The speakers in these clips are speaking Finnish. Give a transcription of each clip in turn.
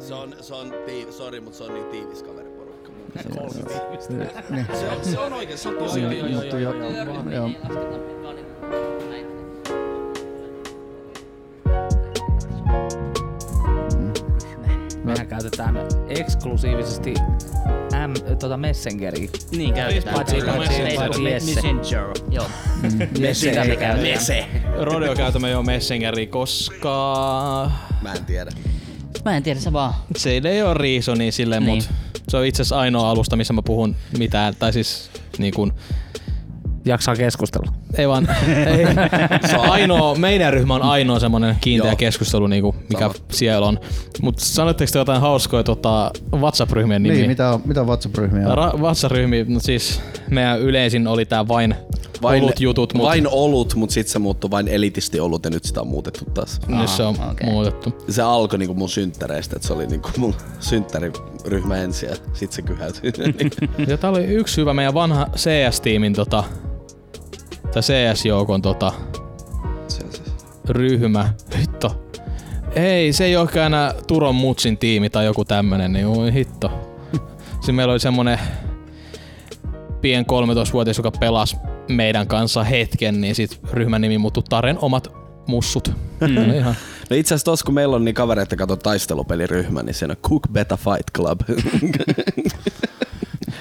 Se on, se on tiivis, sori, mutta se on niin tiivis kaveriporukka. mun mielestä. Niin. Se on, se on oikein, se on tosi Joo, tiivis. joo, joo, joo, joo. joo. Mehän käytetään eksklusiivisesti M, tota Messengeria. Niin käytetään. Paitsi- paitsi-. Messenger. Joo. Sitä me käytetään. Mese. Rodeo käytämme jo Messengeriä, koska Mä en tiedä. Mä en tiedä, se vaan. se ei ole reasoni silleen, Niin. niin. mutta se on itse asiassa ainoa alusta, missä mä puhun mitään, tai siis niin kuin, Jaksaa keskustella. ei vaan, ei, se on ainoa, meidän ryhmä on ainoa semmonen kiinteä Joo. keskustelu, niin kuin, mikä Sama. siellä on. Mutta sanoitteko te jotain hauskoja tota, WhatsApp-ryhmien nimiä? Niin, mitä, on, mitä WhatsApp-ryhmiä on? Ra- WhatsApp-ryhmiä, no siis meidän yleisin oli tää vain, vain olut jutut, mutta Vain olut, mutta sitten se muuttui vain elitisti olut ja nyt sitä on muutettu taas. nyt se on okei. muutettu. Se alkoi niinku mun synttäreistä, että se oli niinku mun synttäriryhmä ensin ja sit se kyhäytyi. Ja tää oli yksi hyvä meidän vanha CS-tiimin tota, tai CS-joukon tota, se. ryhmä. Hitto. Ei, se ei olekaan enää Turon Mutsin tiimi tai joku tämmönen, niin oi hitto. Sitten meillä oli semmonen pien 13-vuotias, joka pelasi meidän kanssa hetken, niin sit ryhmän nimi muuttui Taren omat mussut. Mm. Ihan. No itse asiassa tossa kun meillä on niin kavereita kato taistelupeliryhmä, niin siinä on Cook Beta Fight Club.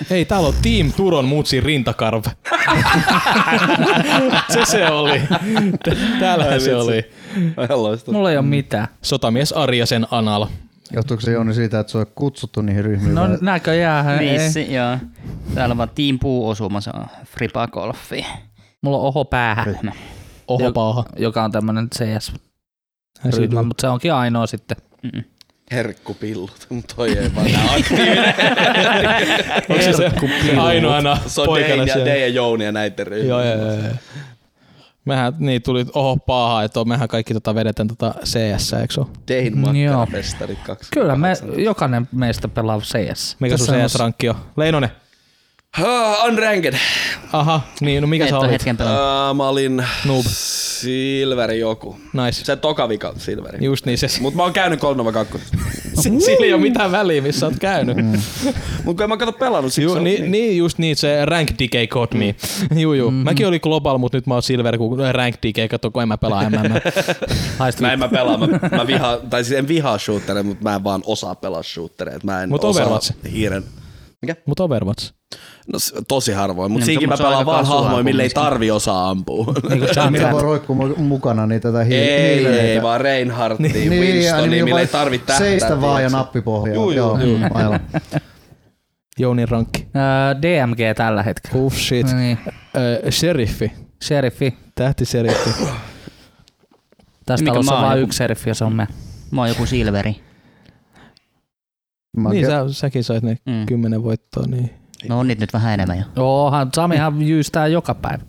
Hei, täällä on Team Turon Mutsin rintakarv. se se oli. Täällähän se oli. Mulla ei oo mitään. Sotamies Arjasen Anal. Johtuuko se Jouni siitä, että se on kutsuttu niihin ryhmiin? No vai- näköjään. ei. Vissi, joo. Täällä vaan Team Puu osuma, se on Fripa Golfi. Mulla on oho päähän, Ryhmä. Oho paha. joka on tämmönen CS-ryhmä, mutta se onkin ainoa sitten. Mm-mm. Herkkupillut, mutta toi ei vaan nää aktiivinen. Onko se se ainoana Se on poikana Dein ja, siellä? Dein ja Jouni ja näitten ryhmä. Joo, joo, joo. Mehän niin tuli oho paha, että mehän kaikki tota vedetään tota CS, eikö se ole? Kaksi. Kyllä me, jokainen meistä pelaa CS. Mikä sun CS-rankki on? Leinonen. Ah, Unranked. Aha, niin no mikä Et sä olit? hetken. Uh, mä olin Noob. Silveri joku. Nice. Se toka vika Silveri. Just niin se. Mut mä oon käynyt 302. Sillä ei ole mitään väliä, missä oot käynyt. Mut kun en mä kato pelannut, siksi Ju, on niin, niin, just niin, se rank decay got me. Juu, juu. Mm-hmm. Mäkin oli global, mutta nyt mä oon silver, kun rank decay, katso, kun en mä pelaa MM. Mä en mä pelaa, mä, mä vihaan, tai siis en vihaa shootereita, mutta mä en vaan osaa pelaa shootereita. Mä en Mut osaa Overwatch? hiiren. Mikä? Mut Overwatch. No tosi harvoin, mutta Niin, siinkin mä se on pelaan vaan hahmoja, mille ei tarvi osaa ampua. Mitä Junkrat. voi roikkua mu- mukana niin tätä hi- ei, hiileitä? ei, vaan Reinhardtia, Niin, ja Winstonia, niin mille ei vaan tarvi tähtää. Seistä vaan ja nappipohjaa. Juu, juu, Joo, juu. Jounin rankki. Öö, DMG tällä hetkellä. Oh shit. Niin. Äh, sheriffi. Sheriffi. Tähti sheriffi. Tässä Mikä talossa on vain yksi sheriffi ja se on me. Mä oon joku Silveri. Mä niin, ke- sä, säkin sait ne Mm. kymmenen voittoa, niin. No on niitä nyt vähän enemmän jo. Oohan, Samihan jyystää joka päivä.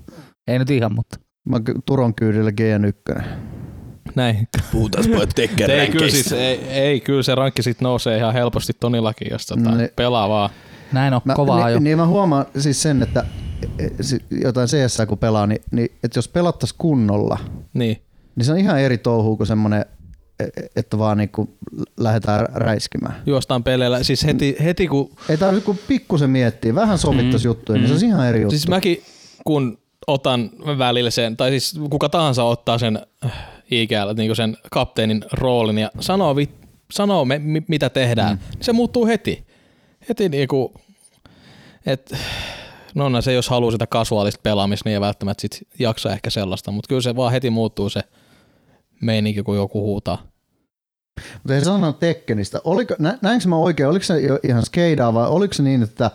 Ei nyt ihan, mutta. Mä Turon kyydillä GN1. Näin. Puhutaan pojat Tekken Ei, kyllä, sit, ei, ei, kyllä se rankki sit nousee ihan helposti Tonillakin, jos tota, Ne- pelaa vaan. Näin on Mä, kovaa niin, jo. niin mä huomaan siis sen, että e, jotain CS kun pelaa, niin, niin että jos pelattaisiin kunnolla, Niin. niin se on ihan eri touhu kuin semmoinen, että vaan niinku lähdetään räiskimään. Juostaan peleillä. Siis heti, heti kun Ei tarvitse kuin pikkusen miettiä, vähän sovittaisi mm, juttuja, niin se olisi ihan eri juttu. Siis mäkin, kun otan välillä sen, tai siis kuka tahansa ottaa sen äh, IGL, niin sen kapteenin roolin ja sanoo, vi, sanoo me, mi, mitä tehdään, mm. niin se muuttuu heti. Heti niinku, että no se jos haluaa sitä kasuaalista pelaamista, niin ei välttämättä sit jaksa ehkä sellaista, mutta kyllä se vaan heti muuttuu se meininki, kun joku huutaa. Mutta ei sano Tekkenistä. Oliko, nä, näinkö mä oikein, oliko se ihan skeidaa vai oliko se niin, että,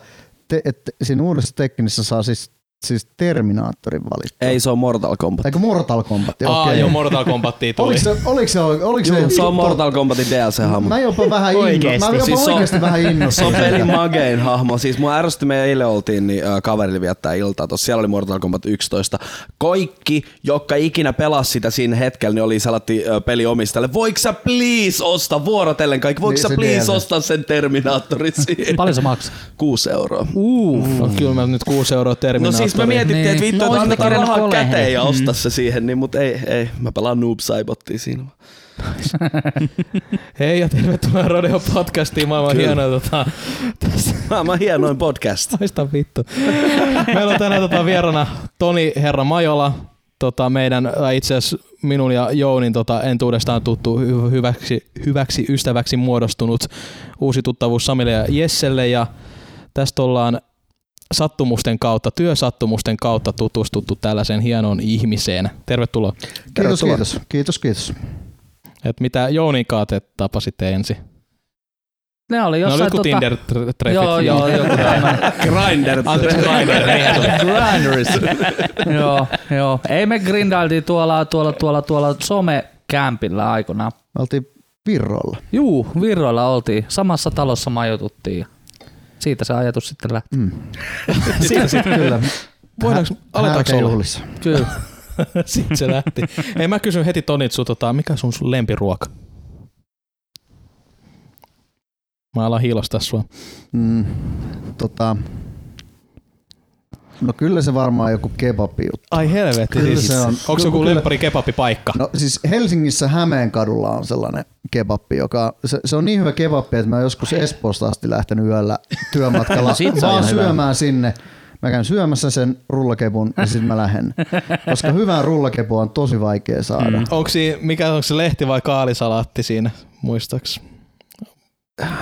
te, että siinä uudessa Tekkenissä saa siis, siis Terminaattorin valittua? Ei, se on Mortal Kombat. Eikö Mortal Kombat? Aa, Okei. joo, Mortal Kombatia tuli. Oliko se, oliko se, oliko se, Juu, se on Mortal Kombatin DLC-hahmo. Mä jopa vähän inno, Oikeesti? mä jopa Siis se on- oikeasti vähän Se innostunut. on pelin magein hahmo. Siis mua ärsytti, me eilen oltiin, niin äh, kaverille viettää iltaa. Tuossa siellä oli Mortal Kombat 11. Kaikki, jotka ikinä pelasi sitä siinä hetkellä, niin oli salatti äh, peli omistajalle. Voiko sä please ostaa vuorotellen kaikki? Voiko Niin, sä se please DLC. ostaa sen Terminaattorin siihen? Paljon se maksaa? Kuusi euroa. Uh, no, kyllä mä nyt 6 euroa No Terminaattori siis me mietittiin, Niin. että vittu, No, että annetaan rahaa käteen hei. ja Mm. osta se siihen, niin, mutta ei, ei. Mä pelaan Noob Saibottia siinä. Hei ja tervetuloa Rodeo podcastiin, maailman Kyllä. hienoa tota, tässä Maailman hienoin podcast. Haista vittu. Meillä on tänään tota vierana Toni Herra Majola, tota meidän äh, itse asiassa minun ja Jounin tota, entuudestaan tuttu hy- hyväksi, hyväksi ystäväksi muodostunut uusi tuttavuus Samille ja Jesselle ja tästä ollaan sattumusten kautta, työsattumusten kautta tutustuttu tällaiseen hienoon ihmiseen. Tervetuloa. Kiitos, Tervetuloa. kiitos. Kiitos, kiitos. Et mitä Jounin kanssa te tapasitte ensin? Ne oli Ne oli jossain joku tota... Tinder-treffit. Joo, joo, joku tämmönen. Grinder. Anteeksi, oli. Grinders. joo, joo. Ei me grindailtiin tuolla, tuolla, tuolla, tuolla somekämpillä aikoinaan. Me oltiin Virrolla. Juu, Virroilla oltiin. Samassa talossa majoituttiin. Siitä se ajatus sitten lähti. Mm. Siitä sitten. Kyllä. Voidaanko, aletaanko olla? Härkäjuhlissa. Kyllä. Sitten se lähti. Ei mä kysyn heti Tonit sun, tota, mikä sun, sun lempiruoka? Mä alan hiilostaa sua. Mm, tota, no kyllä se varmaan joku kebabi juttu. Ai helvetti. Kyllä siis. se on. Onko se joku Kyllä- lemppari kebabipaikka? No siis Helsingissä Hämeenkadulla on sellainen kebappi, joka se, se on niin hyvä kebappi, että mä joskus Espoosta asti lähtenyt yöllä työmatkalla No vaan ihan hyvä. syömään sinne. Mä käyn syömässä sen rullakepun ja sitten mä lähden. Koska hyvää rullakepua on tosi vaikea saada. Mm. Onko mikä onko se lehti vai kaalisalaatti siinä, muistaaks?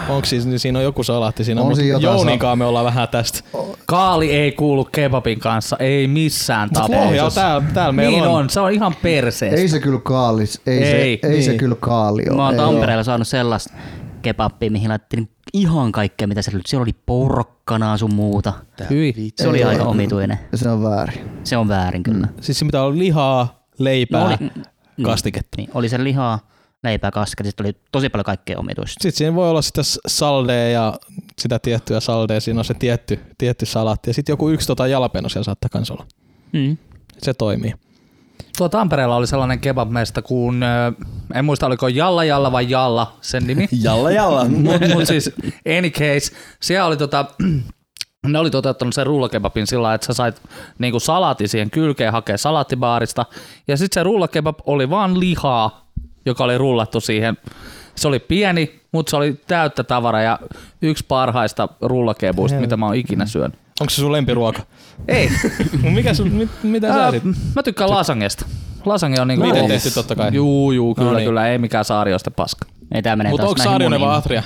Onko siis, niin siinä on joku salaatti siinä, On mutta siinä Jouninkaan me ollaan vähän tästä. Kaali ei kuulu kebabin kanssa, ei missään Pohjalla tapauksessa. täällä, täällä meillä Niin on. on. se on ihan perseestä. Ei se kyllä kaalis, ei, Ei, se, ei se niin. kyllä kaali ole. Mä oon Tampereella saanut sellaista kebappia, mihin laitettiin ihan kaikkea, mitä siellä oli. Siellä oli porkkanaa sun muuta. Hyi. Se oli Ei aika omituinen. Se on väärin. Se on väärin kyllä. Siis se mitä on lihaa, leipää, No no, oli- kastiketta. Niin, oli se lihaa, leipää, kastiketta, sitten oli tosi paljon kaikkea omituista. Sitten siinä voi olla sitä saldea ja sitä tiettyä saldea, siinä on se tietty, tietty salaatti. Ja sitten joku yksi tota jalapeno siellä saattaa kans olla. Mm. Se toimii. Tuo Tampereella oli sellainen kebabmesta kuin, ö, en muista oliko Jalla Jalla vai Jalla sen nimi. Jalla jalla. Mut, mut siis any case, siellä oli tota, ne oli toteuttanut sen rullakebabin sillä että sä sait niinku salati siihen kylkeen hakea salattibaarista. Ja sitten se rullakebab oli vaan lihaa, joka oli rullattu siihen. Se oli pieni, mutta se oli täyttä tavara ja yksi parhaista rullakebuista, mitä mä oon ikinä syönyt. Onko se sun lempiruoka? Ei, Mikä sun, mit, mitä sä sit? mä tykkään lasangesta. Lasagne on niinku... Miten tehty totta kai. Juu, juu, kyllä, No niin. kyllä, ei mikään saarioista paska. Ei tää menee Mutta taas onko näihin Saarionen vai. Atria?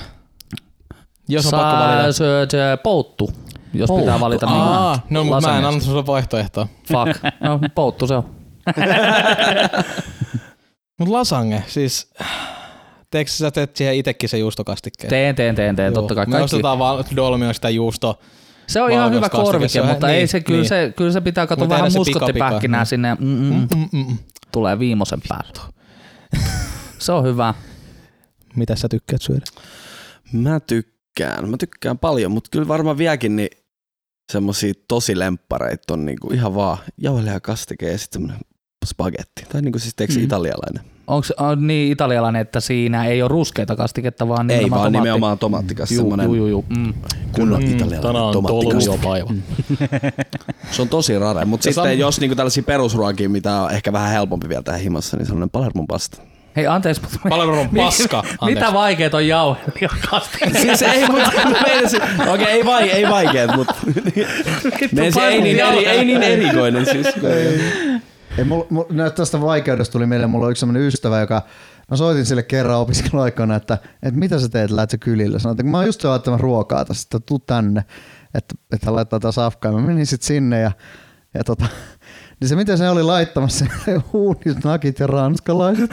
Jos on pakko valita. se, se pouttu, jos pitää valita. Niin, Aa, no mutta mä en anna sulle vaihtoehtoa. Fuck. No, pouttu se on. Mut lasange, siis... Teekö sä teet siihen itekin se juustokastikkeen? Teen, teen, teen, teen, totta kai. Me Kaikki. ostetaan vaan Dolmion sitä juusto. Se on ihan hyvä korvike, mutta niin, ei se, kyllä, niin. se, kyllä se pitää katsoa vähän muskottipähkinää sinne. Mm, mm, mm. Mm, mm, mm. Tulee viimeisen päälle. se on hyvä. Mitä sä tykkäät syödä? Mä tykkään. Mä tykkään paljon, mutta kyllä varmaan vieläkin niin semmosia tosi lemppareita on niinku ihan vaan jauhelihakastike kastike ja sitten semmonen spagetti. Tai niinku siis teeksi Mm. mm. italialainen. Onko niin italialainen, että siinä ei ole ruskeita kastiketta, vaan Ei nimenomaan vaan tomaatti? nimenomaan tomaattikas, Juu, juu, juu, juu. Mm. kunnon tänään italialainen on tomaattikastike. Dolmio-päivä. Se on tosi rare, mutta sitten sam- jos niinku tällaisia perusruokia, mitä on ehkä vähän helpompi vielä tehdä himassa, niin sellainen Palermon pasta. Hei, anteeksi, mutta... Palermo on paska. Anteeksi. Mitä vaikeet on jauhelihakastike? siis ei, mutta okei okay, ei, vai, ei vaikeet, mutta meinasin, ei, niin eri, ei niin erikoinen siis. Ei, mulla, näet tästä vaikeudesta tuli mieleen, mulla oli yksi sellainen ystävä, joka Mä soitin sille kerran opiskeluaikana, että, että mitä sä teet, lähdet sä kylille? Sanoin, että mä oon just laittanut ruokaa tästä, että tuu tänne, että, että laittaa taas afkaa. Mä menin sitten sinne ja, ja tota, niin se mitä se oli laittamassa, se uunit, nakit ja ranskalaiset,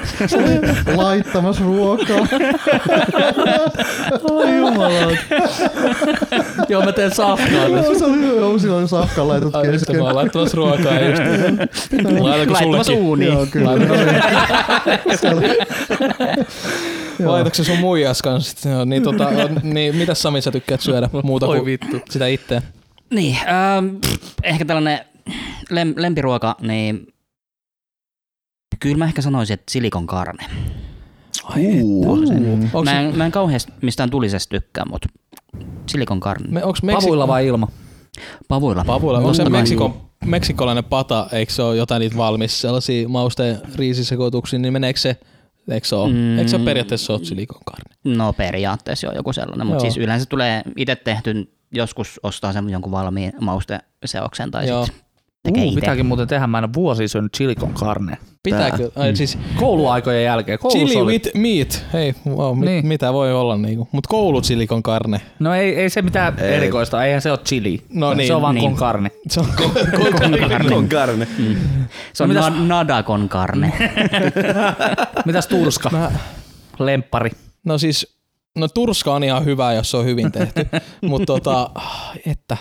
laittamassa ruokaa. Ai jumalauta. Joo, mä teen safkaa. Joo, se oli, joo, sillä oli safkan laitot Ai, just, kesken. mä oon laittamassa ruokaa just. Laitanko Laittamassa uuniin. Joo, kyllä. Se sun muijas kanssa? Joo, niin, tota, niin, mitä Sami sä tykkäät syödä muuta Oi kuin vittu. sitä itseä? Niin, ähm, pff, ehkä tällainen lem, lempiruoka, niin kyllä mä ehkä sanoisin, että silikon karne. Mä en, mä en kauheasti mistään tulisesta tykkää, mutta silikon karne. me, onks Meksiko, Pavuilla vai ilma? Pavuilla. Pavuilla. Onko se. Meksikon meksikolainen pata, eikö se ole jotain niitä valmis sellaisia mausteen riisisekoituksia, niin meneekö se, eikö se ole, Mm. eikö se periaatteessa ole silikon karne? No periaatteessa on joku sellainen, mutta Joo. siis yleensä tulee itse tehty, joskus ostaa sen jonkun valmiin mausteseoksen tai Joo. sitten tekee Uh, itse. pitääkin muuten tehdä, mä en ole vuosi syönyt chilikon karne. Pitääkö? Ai, siis Kouluaikojen jälkeen. Koulussa chili oli. with meat, hei, wow, mit, Niin. mitä voi olla niinku. Mutta koulutsilikon karne. No ei, ei se mitään Ei. ei. erikoista, eihän se ole chili. No se niin, on vaan niin. con carne. Se on Con carne. Se on No mitäs- na- nadakon karne. Mitäs Turska? Mä- Lemppari. No siis, no Turska on ihan hyvä, jos se on hyvin tehty, mutta tota, että,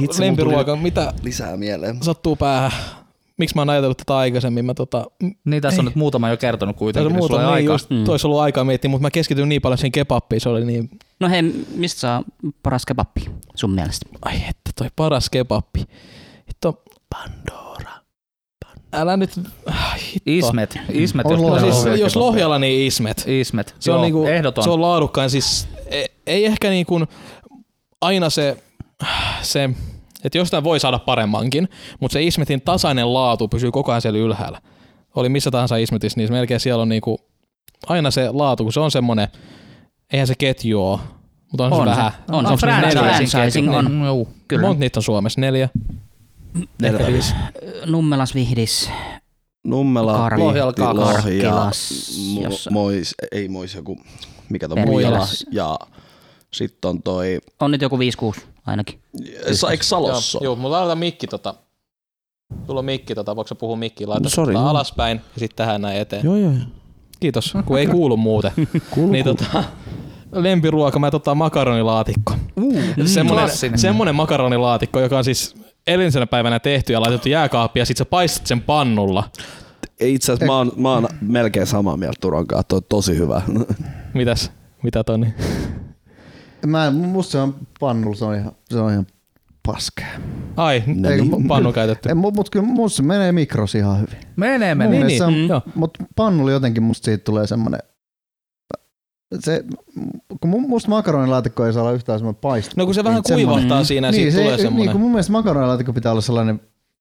Hitsi, lempiruoka, mitä Lisää mieleen. sattuu päähän? Miksi mä oon ajatellut tätä aikaisemmin? Mä tota, Niin tässä on nyt muutama jo kertonut Tässä kuitenkin. on niin sulla muuta, ei niin aikaa. just, mm. tois ollut aikaa miettiä, mutta mä keskityin niin paljon siihen kebappiin, se oli niin, No hei, mistä saa paras kebappi sun mielestä? ai että toi paras kebappi. Hitto, Pandora. Älä nyt, ah, hitto. Ismet. Ismet, On jos Lohjalla siis, Lohjalla jos Lohjalla, niin Ismet. Ismet. Se on, Joo, niinku, ehdoton. se on laadukkain, siis ei, ei ehkä niinku aina se, se että jostain voi saada paremmankin, mutta se Ismetin tasainen laatu pysyy koko ajan siellä ylhäällä. Oli missä tahansa Ismetissä, niin melkein siellä on niinku aina se laatu, kun se on semmoinen, eihän se ketju ole, mutta on, On se se. vähän. On neljä? Franchising on. Mm, Joo. Kyllä. Monta niitä on Suomessa? Neljä? Ehkä viisi. Nummelas Vihdis, Nummela, Kar- Lohjalla Pihti, kaksi. Lohja, Karkkilas, Mo- Mois, ei Mois, joku, mikä tuo Perkeles. Muijala, ja sitten on toi, on nyt joku 5-6 ainakin. sa, eikö Salossa? Joo, joo, mutta laita mikki tota. Sulla on mikki tota, voiko sä puhua mikkiin? Laita No, sori, tota alaspäin ja sitten tähän näin eteen. Joo, joo. Kiitos, kun ei kuulu muuten. Kuuluu, niin tota, lempiruoka, mä tota makaronilaatikko. Mm, semmonen, klassinen. semmonen makaronilaatikko, joka on siis edellisenä päivänä tehty ja laitettu jääkaappiin ja sit sä paistat sen pannulla. Itse asiassa mä oon, mä oon melkein samaa mieltä Turon kanssa, toi on tosi hyvä. Mitäs? Mitä Toni? Mä, en- musta se on pannulla, se on ihan, se on ihan paskea. Ai, No ei, niin. pannu käytetty. Ei, mut, mut kyllä musta se menee mikros ihan hyvin. Menee, Mun menee. niin, niin. on, Joo. mut pannulla jotenkin musta siitä tulee semmonen, se, kun mu- musta makaronilaatikko ei saa olla yhtään semmoinen paistu. No kun se vähän Niin, semmonen- kuivahtaa siinä ja niin, siitä se, tulee Niin, semmonen kun mun mielestä makaronilaatikko pitää olla sellainen,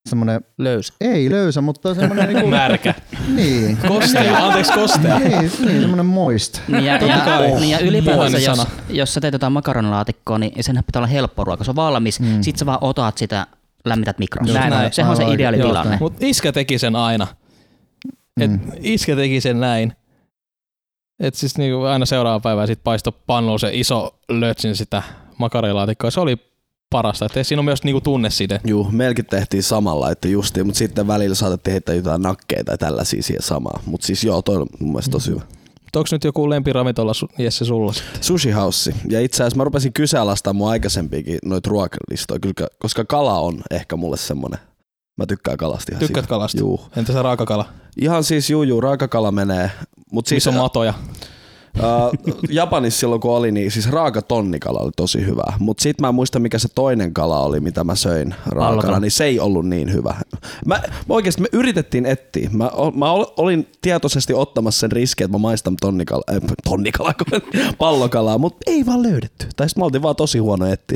semmoinen, Löysä. ei löysä, mutta semmoinen niinku, märkä. niin, Kostea, anteeksi kostea. niin, niin semmoinen moist. Niin ja, ja, kai. niin ja ylipäätänsä, jos, jos sä teet jotain makaronilaatikkoa, niin sen pitää olla helppo ruoka. Se on valmis, mm. sit sä vaan otat sitä, lämmität mikrossa. Just näin. Sehän on se ideaali tilanne. Mut iskä teki sen aina. Et Mm. iskä teki sen näin. Et siis niinku aina seuraava päivä sit paisto pannulla se iso lötsin sitä makaronilaatikkoa. Se oli parasta. Et siinä on myös niinku tunneside. Juu, meilläkin tehtiin samalla, että justiin, mutta sitten välillä saatettiin heittää jotain nakkeita tai tällaisia siihen samaan. Mutta siis joo, toi on mun mielestä tosi hyvä. Onko nyt joku lempiravintola Jesse sulla? sitten? Sushi House. Ja itse asiassa mä rupesin kyseenalaistamaan mun aikaisempiakin noita ruokalistoja, kyllä, koska kala on ehkä mulle semmonen. Mä tykkään kalasta ihan Tykkäät sikana. kalasta? Juu. Entä se raakakala? Ihan siis juu, juu raakakala menee. Mut siis Missä on matoja? Uh, Japanissa silloin kun oli, niin siis raaka tonnikala oli tosi hyvä. Mutta sit mä en muista mikä se toinen kala oli, mitä mä söin raakana, niin se ei ollut niin hyvä. Mä, mä oikeasti me yritettiin etsiä. Mä, mä ol- olin tietoisesti ottamassa sen riskin, että mä maistan tonnikala, äh, tonnikala pallokalaa, mutta ei vaan löydetty. Tai sit mä oltiin vaan tosi huono etti.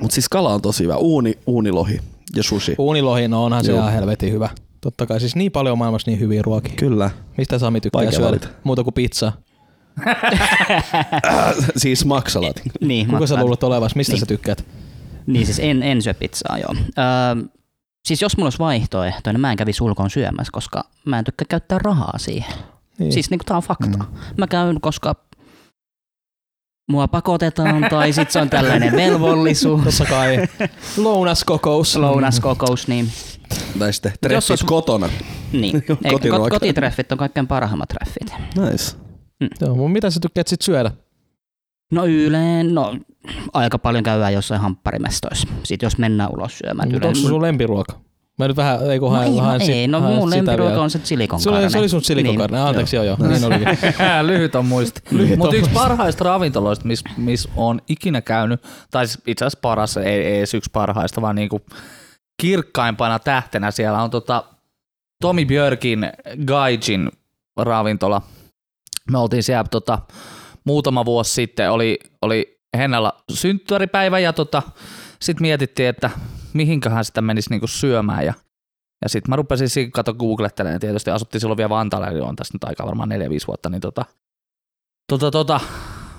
Mutta siis kala on tosi hyvä. Uuni, uunilohi ja sushi. Uunilohi, no onhan se ihan helvetin hyvä. Totta kai, siis niin paljon on maailmassa niin hyviä ruokia. Kyllä. Mistä Sami tykkää Vaikea syödä? valita. Muuta kuin pizza. siis maksalat. Niin, Kuka sä luulet olevas? Mistä Niin. sä tykkäät? Niin siis en, en syö pizzaa, joo. Öö, siis jos mulla olisi vaihtoehto, niin mä en kävisi ulkoon syömässä, koska mä en tykkää käyttää rahaa siihen. Niin. Siis niin tää on fakta. Mm. Mä käyn, koska mua pakotetaan tai sit se on tällainen velvollisuus. Totta kai. Lounaskokous. Lounaskokous, niin, Tai sitten Jos treffit olisi- kotona. niin. Kot, kotitreffit on kaikkein parhaimmat treffit. Nice. Joo, mutta mitä sä tykkäät sit syödä? No yleen, no aika paljon käydään jossain hampparimestoissa. Sitten jos mennään ulos syömään. Mutta onko se sun lempiruoka? Mä nyt vähän, ei kun no, haen, ei, no, haen, ei, no haen mun lempiruoka on se silikon se oli, se oli sun silikokarne. Niin. Anteeksi, joo joo. Niin olikin. Lyhyt on muisti. Mutta yksi parhaista ravintoloista, missä mis on ikinä käynyt, tai siis itse asiassa paras, ei, ei edes yksi parhaista, vaan niinku kirkkaimpana tähtenä siellä on tota Tomi Björkin Gaijin ravintola. Me oltiin siellä tota, muutama vuosi sitten, oli, oli Hennalla synttäripäivä ja tota, sitten mietittiin, että mihinköhän sitä menisi niinku syömään ja ja sitten mä rupesin siinä kato googlettelemaan, tietysti asuttiin silloin vielä Vantaalla, eli on tässä nyt aika varmaan 4-5 vuotta, niin tota, tota, tota.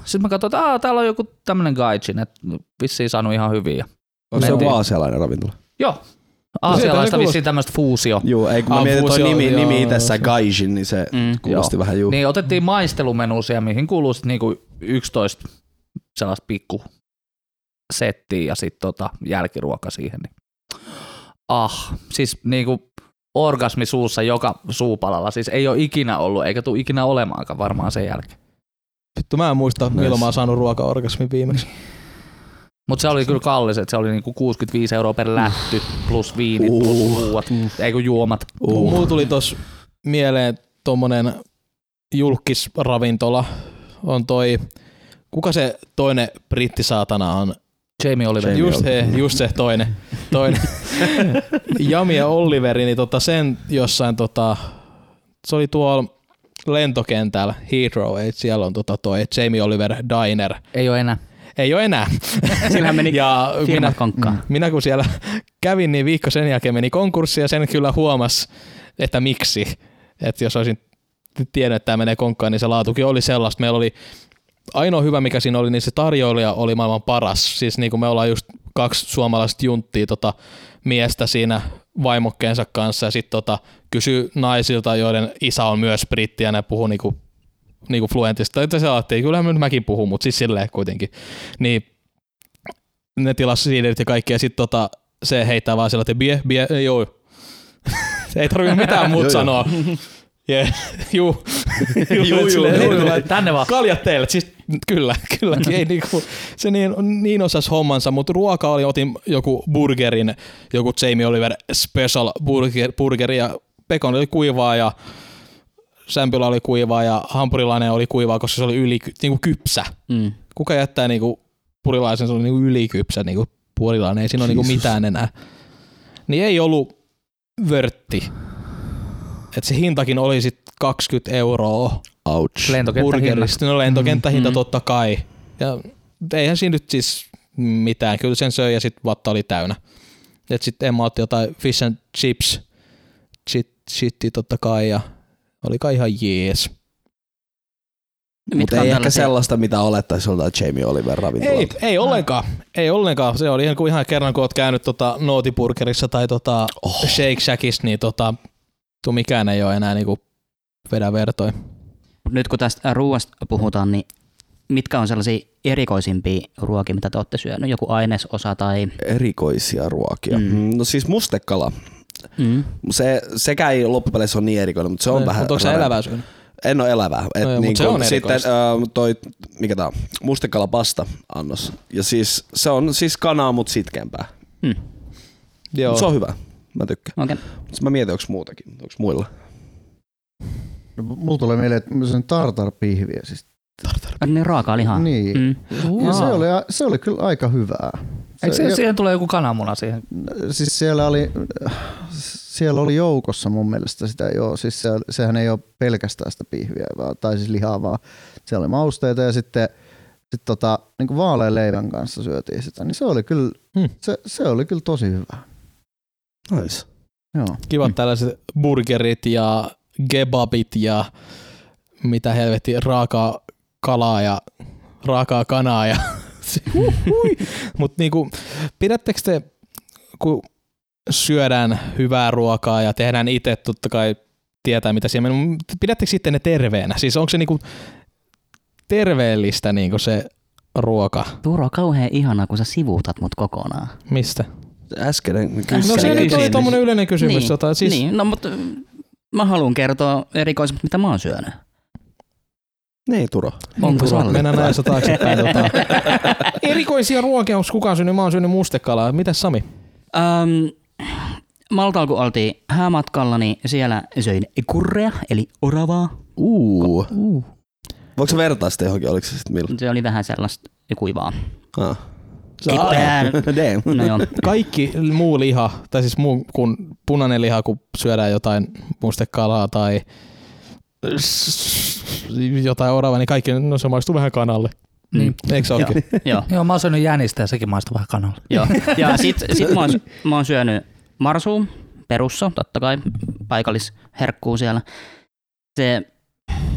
sitten mä katsoin, että Aa, täällä on joku tämmönen gaijin, että vissiin saanut ihan hyviä. Onko se aasialainen ravintola? Joo, aasialaista kuulosti- vissiin tämmöistä fuusio. Joo, ei kun mä Ah, mietin toi fuusio, nimi, joo, nimi joo, itsessään se- Gaijin, niin se Mm. kuulosti vähän juu. Niin otettiin maistelumenusia, mihin kuuluu sit niinku 11 sellaista pikku settiä ja sitten tota jälkiruoka siihen. Niin. Ah, siis niinku orgasmi suussa joka suupalalla. Siis ei ole ikinä ollut, eikä tule ikinä olemaankaan varmaan sen jälkeen. Vittu, mä en muista, milloin mä oon saanut ruokaorgasmin viimeksi. Mutta se oli kyllä kallis, että se oli niinku 65 euroa per lätty, plus viinit, Uh. plus ruuat, ei kun juomat. Uh. Mulla tuli tos mieleen tommonen julkisravintola on toi, kuka se toinen brittisaatana on? Jamie Oliver. Jamie Just, he, just se toinen. toinen. Jami ja Oliveri, niin tota sen jossain tota, se oli tuolla lentokentällä Heathrow, et siellä on tota toi Jamie Oliver Diner. Ei ole enää. Ei ole enää. Sillähän meni ja minä, konkkaan. minä kun siellä kävin, niin viikko sen jälkeen meni konkurssi ja sen kyllä huomas, että miksi. Että jos olisin tiennyt, että tämä menee konkkaan, niin se laatukin oli sellaista. Meillä oli ainoa hyvä, mikä siinä oli, niin se tarjoilija oli maailman paras. Siis niin kuin me ollaan just kaksi suomalaista junttia tota, miestä siinä vaimokkeensa kanssa ja sitten tota, kysy naisilta, joiden isä on myös britti ja ne puhuu niinku, niinku fluentista. Että se ajattelin, kyllähän nyt mäkin puhun, mutta siis silleen kuitenkin. Niin ne tilasi siiderit ja kaikki ja sitten tota, se heittää vaan sillä, että bie, bie, joo. ei tarvitse mitään muuta sanoa. Yeah. Juu. Juu, Juu, juu, juu. Tänne vaan. Kaljat teille, siis kyllä, kylläkin. Ei niinku, se niin, niin osas hommansa, mutta ruoka oli, otin joku burgerin, joku Jamie Oliver Special burger, burgeri ja pekon oli kuivaa ja sämpylä oli kuivaa ja hampurilainen oli kuivaa, koska se oli yli niinku kypsä. Mm. Kuka jättää niinku purilaisen, se oli niinku ylikypsä niinku purilainen, ei siinä ole niinku Jesus. mitään enää. Niin ei ollut vörtti. Et se hintakin oli sit 20 euroa Ouch. Lentokenttähinnat. burgerista. No lentokenttähinta Mm. totta kai. Ja eihän siinä nyt siis mitään. Kyllä sen söi ja sitten vatta oli täynnä. Et sitten Emma otti jotain fish and chips. Shit, shitti totta kai ja oli kai ihan jees. Mutta Mitkä on ei ehkä sellaista, mitä olettaisi joltain Jamie Oliver Ei, ravintolalta. ei ollenkaan. Ei ollenkaan. Se oli ihan kuin ihan kerran, kun oot käynyt tota Nootiburgerissa tai tota Oh. Shake Shackissa, niin tota, tuo mikään ei ole enää niinku vedä vertoin. Mut Nyt kun tästä ruoasta puhutaan, niin mitkä on sellaisia erikoisimpia ruokia, mitä te olette syönyt? Joku ainesosa tai... Erikoisia ruokia. Mm. Mm. No siis mustekala. Mm. Se, sekä ei loppupeleissä ole niin erikoinen, mutta se on vähän... Mutta onko se elävää syönyt? En ole elävää. Et No joo, niin se on sitten äh, toi, mikä tää on, mustekala pasta annos. Ja siis se on siis kanaa, mut sitkeämpää. Mm. Joo. Mut se on hyvä. Mä tykkään. Okay. Mut mä mietin, onko muutakin. Onko muilla? No, mulla tulee mieleen, että mä söin tartarpihviä. Siis. Niin raakaa lihaa. Niin. Mm. Ja se, oli, se oli kyllä aika hyvää. Eikö Se- se, siihen tulee joku kananmuna siihen? Siis siellä oli, siellä oli joukossa mun mielestä sitä joo. Siis se, sehän ei ole pelkästään sitä pihviä, vaan, tai siis lihaa, vaan siellä oli mausteita ja sitten sit tota, niin kuin vaalean leivän kanssa syötiin sitä, niin se oli kyllä, Hmm. se, se oli kyllä tosi hyvä. Nice. Joo. Kivat Mm. tällaiset burgerit ja kebabit ja mitä helvetti, raakaa kalaa ja raakaa kanaa ja Mutta niinku, pidättekö te, kun syödään hyvää ruokaa ja tehdään itse totta kai tietää mitä siellä menee, pidättekö sitten ne terveenä? Siis onko se niinku terveellistä niinku se ruoka? Turo on kauhean ihanaa, kun sä sivuutat mut kokonaan. Mistä? Äskeinen No kysymys. se nyt oli tommonen yleinen kysymys. niin, Jota, siis, niin, no mutta mä haluan kertoa erikoisemmat, mitä mä oon syönyt. Niin, Turo. Onko Turo? Mennään näissä taaksepäin. tota. Erikoisia ruokia, onko kukaan syönyt? Mä oon syönyt mustekalaa. Mitäs Sami? Um, Maltalla kun oltiin häämatkalla, niin siellä söin kurrea, eli oravaa. Uu. Uh. Voiko se vertaa sitä johonkin, oliko se sitten milloin? Se oli vähän sellaista kuivaa. Ah. No joo. Kaikki muu liha, tai siis muu kuin punainen liha, kun syödään jotain mustekalaa tai jotain oravaa, niin kaikki, no se maistuu vähän kanalle. Niin. Eikö se olekin? Joo. Joo, mä oon syönyt jänistä ja sekin maistuu vähän kanalle. Joo. Ja sit, sit mä, oon, mä oon syönyt marsua, perussa, totta kai, paikallisherkkuu siellä. Se,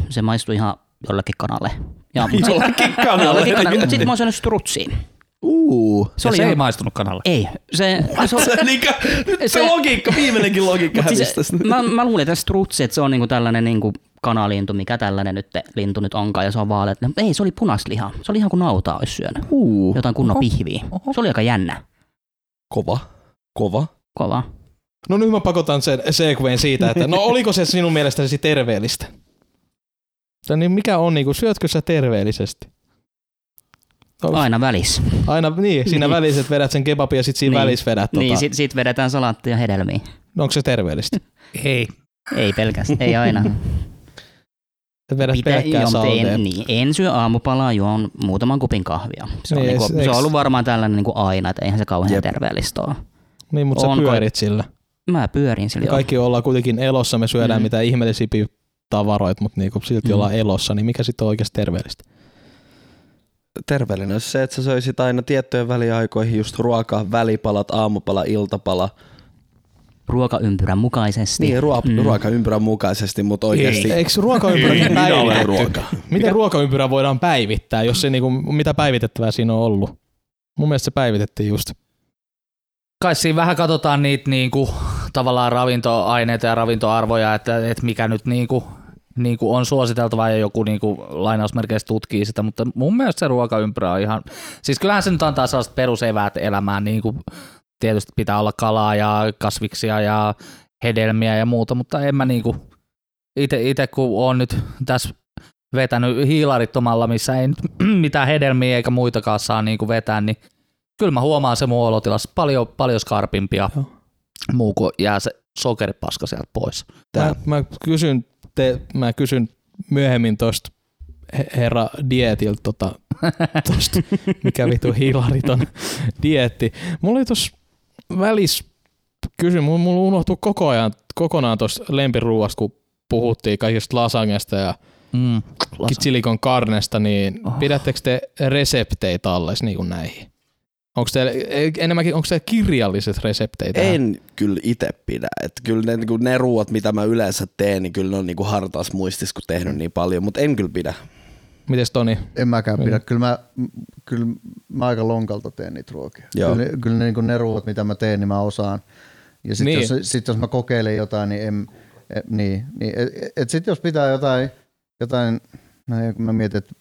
se maistui ihan jollekin kanalle. Ja, Jollekin kanalle. Jollekin kanalle. Mutta sitten mä oon syönyt strutsia. Uu. Se, oli se ei maistunut kanalle. Ei, se, se, on- Se, niinku, nyt se, Se- logiikka, viimeinenkin logiikka siis, mä, mä luulen, että strutsi, että se on niinku tällainen niinku kanalintu, mikä tällainen nyt lintu nyt onkaan, ja se on vaaleat. Mutta ei, se oli punasliha. Se oli ihan kuin nautaa olisi syönyt. Uu. Jotain kunnon pihviä. Se oli aika jännä. Kova. Kova. Kova. No nyt mä pakotan sen segwayn siitä, että no oliko se sinun mielestäsi terveellistä? Tai niin mikä on, niin kuin, syötkö sä terveellisesti? No, Aina välis. Aina, niin, siinä Niin. välissä että vedät sen kebabin ja sitten siinä Niin. välissä vedät tota, Niin, sit, sit vedetään salaattia ja hedelmiä. no onko se terveellistä? Ei. Ei pelkästään, ei aina. Vedät Pitä, pelkkää joo, saltea. en, niin, en syö aamupalaa, juon muutaman kupin kahvia. Se on, Niin, niinku, eikö- se on ollut varmaan tällainen niinku aina, että eihän se kauhean Jep. terveellistä ole. Niin, mutta sä on pyörit sillä. Mä pyörin sillä kaikki ollaan kuitenkin elossa, me syödään Mm. mitä ihmeellisimpiä tavaroita, mutta niinku silti Mm. ollaan elossa, niin mikä sitten on oikeasti terveellistä? Terveellinen olisi se, että sä söisit aina tiettyjen väliaikoihin just ruokaa, välipalat, aamupala, iltapala. Ruokaympyrän mukaisesti. Niin, ruo- Mm. ruokaympyrän mukaisesti, mutta oikeasti... Eikö ruokaympyräkin Minä olen päivitetty? ruoka. Miten ruokaympyrä voidaan päivittää, jos se niinku, mitä päivitettävää siinä on ollut? Mun mielestä se päivitettiin just. Kai siinä vähän katsotaan niitä niinku, tavallaan ravintoaineita ja ravintoarvoja, että, että mikä nyt niinku, niinku on suositeltavaa ja joku niinku lainausmerkeissä tutkii sitä, mutta mun mielestä se ruokaympyrä on ihan, siis kyllähän se nyt antaa sellaiset peruseväät elämään, niinku, tietysti pitää olla kalaa ja kasviksia ja hedelmiä ja muuta, mutta en mä niinku, itse kun on nyt tässä vetänyt hiilarittomalla, missä ei nyt mitään hedelmiä eikä muitakaan saa niinku vetää, niin kyllä mä huomaan se mun olotilas paljon, paljon skarpimpia Joo. muu kuin jää se sokeripaska sieltä pois. Mä, mä, kysyn, te, mä kysyn myöhemmin tosta he- herra dietiltä, tota, tosta, mikä vitu hilariton dietti. Mulla oli tossa välis kysyn, mulla, mulla unohtuu koko ajan, kokonaan tosta lempiruuasta, kun puhuttiin kaikista lasagnesta ja Mm. silikon karnesta, niin Oh. pidättekö te resepteitä alles niin kuin näihin? Onko teillä, enemmänkin, onko teillä kirjalliset resepteitä? En kyllä itse pidä. Että kyllä ne, niinku, ne ruuat, mitä mä yleensä teen, niin kyllä ne on niinku hartaas muistis, kun tehnyt niin paljon, mutta en kyllä pidä. Mites Toni? En mäkään pidä. Kyllä mä, kyllä mä aika lonkalta teen niitä ruokia. Joo. Kyllä, ne- kyllä ne, niin ne ruoat, mitä mä teen, niin mä osaan. Ja sitten Niin. jos, sit jos mä kokeilen jotain, niin, en, et, niin, niin et, et sitten jos pitää jotain, jotain no, mä mietin, että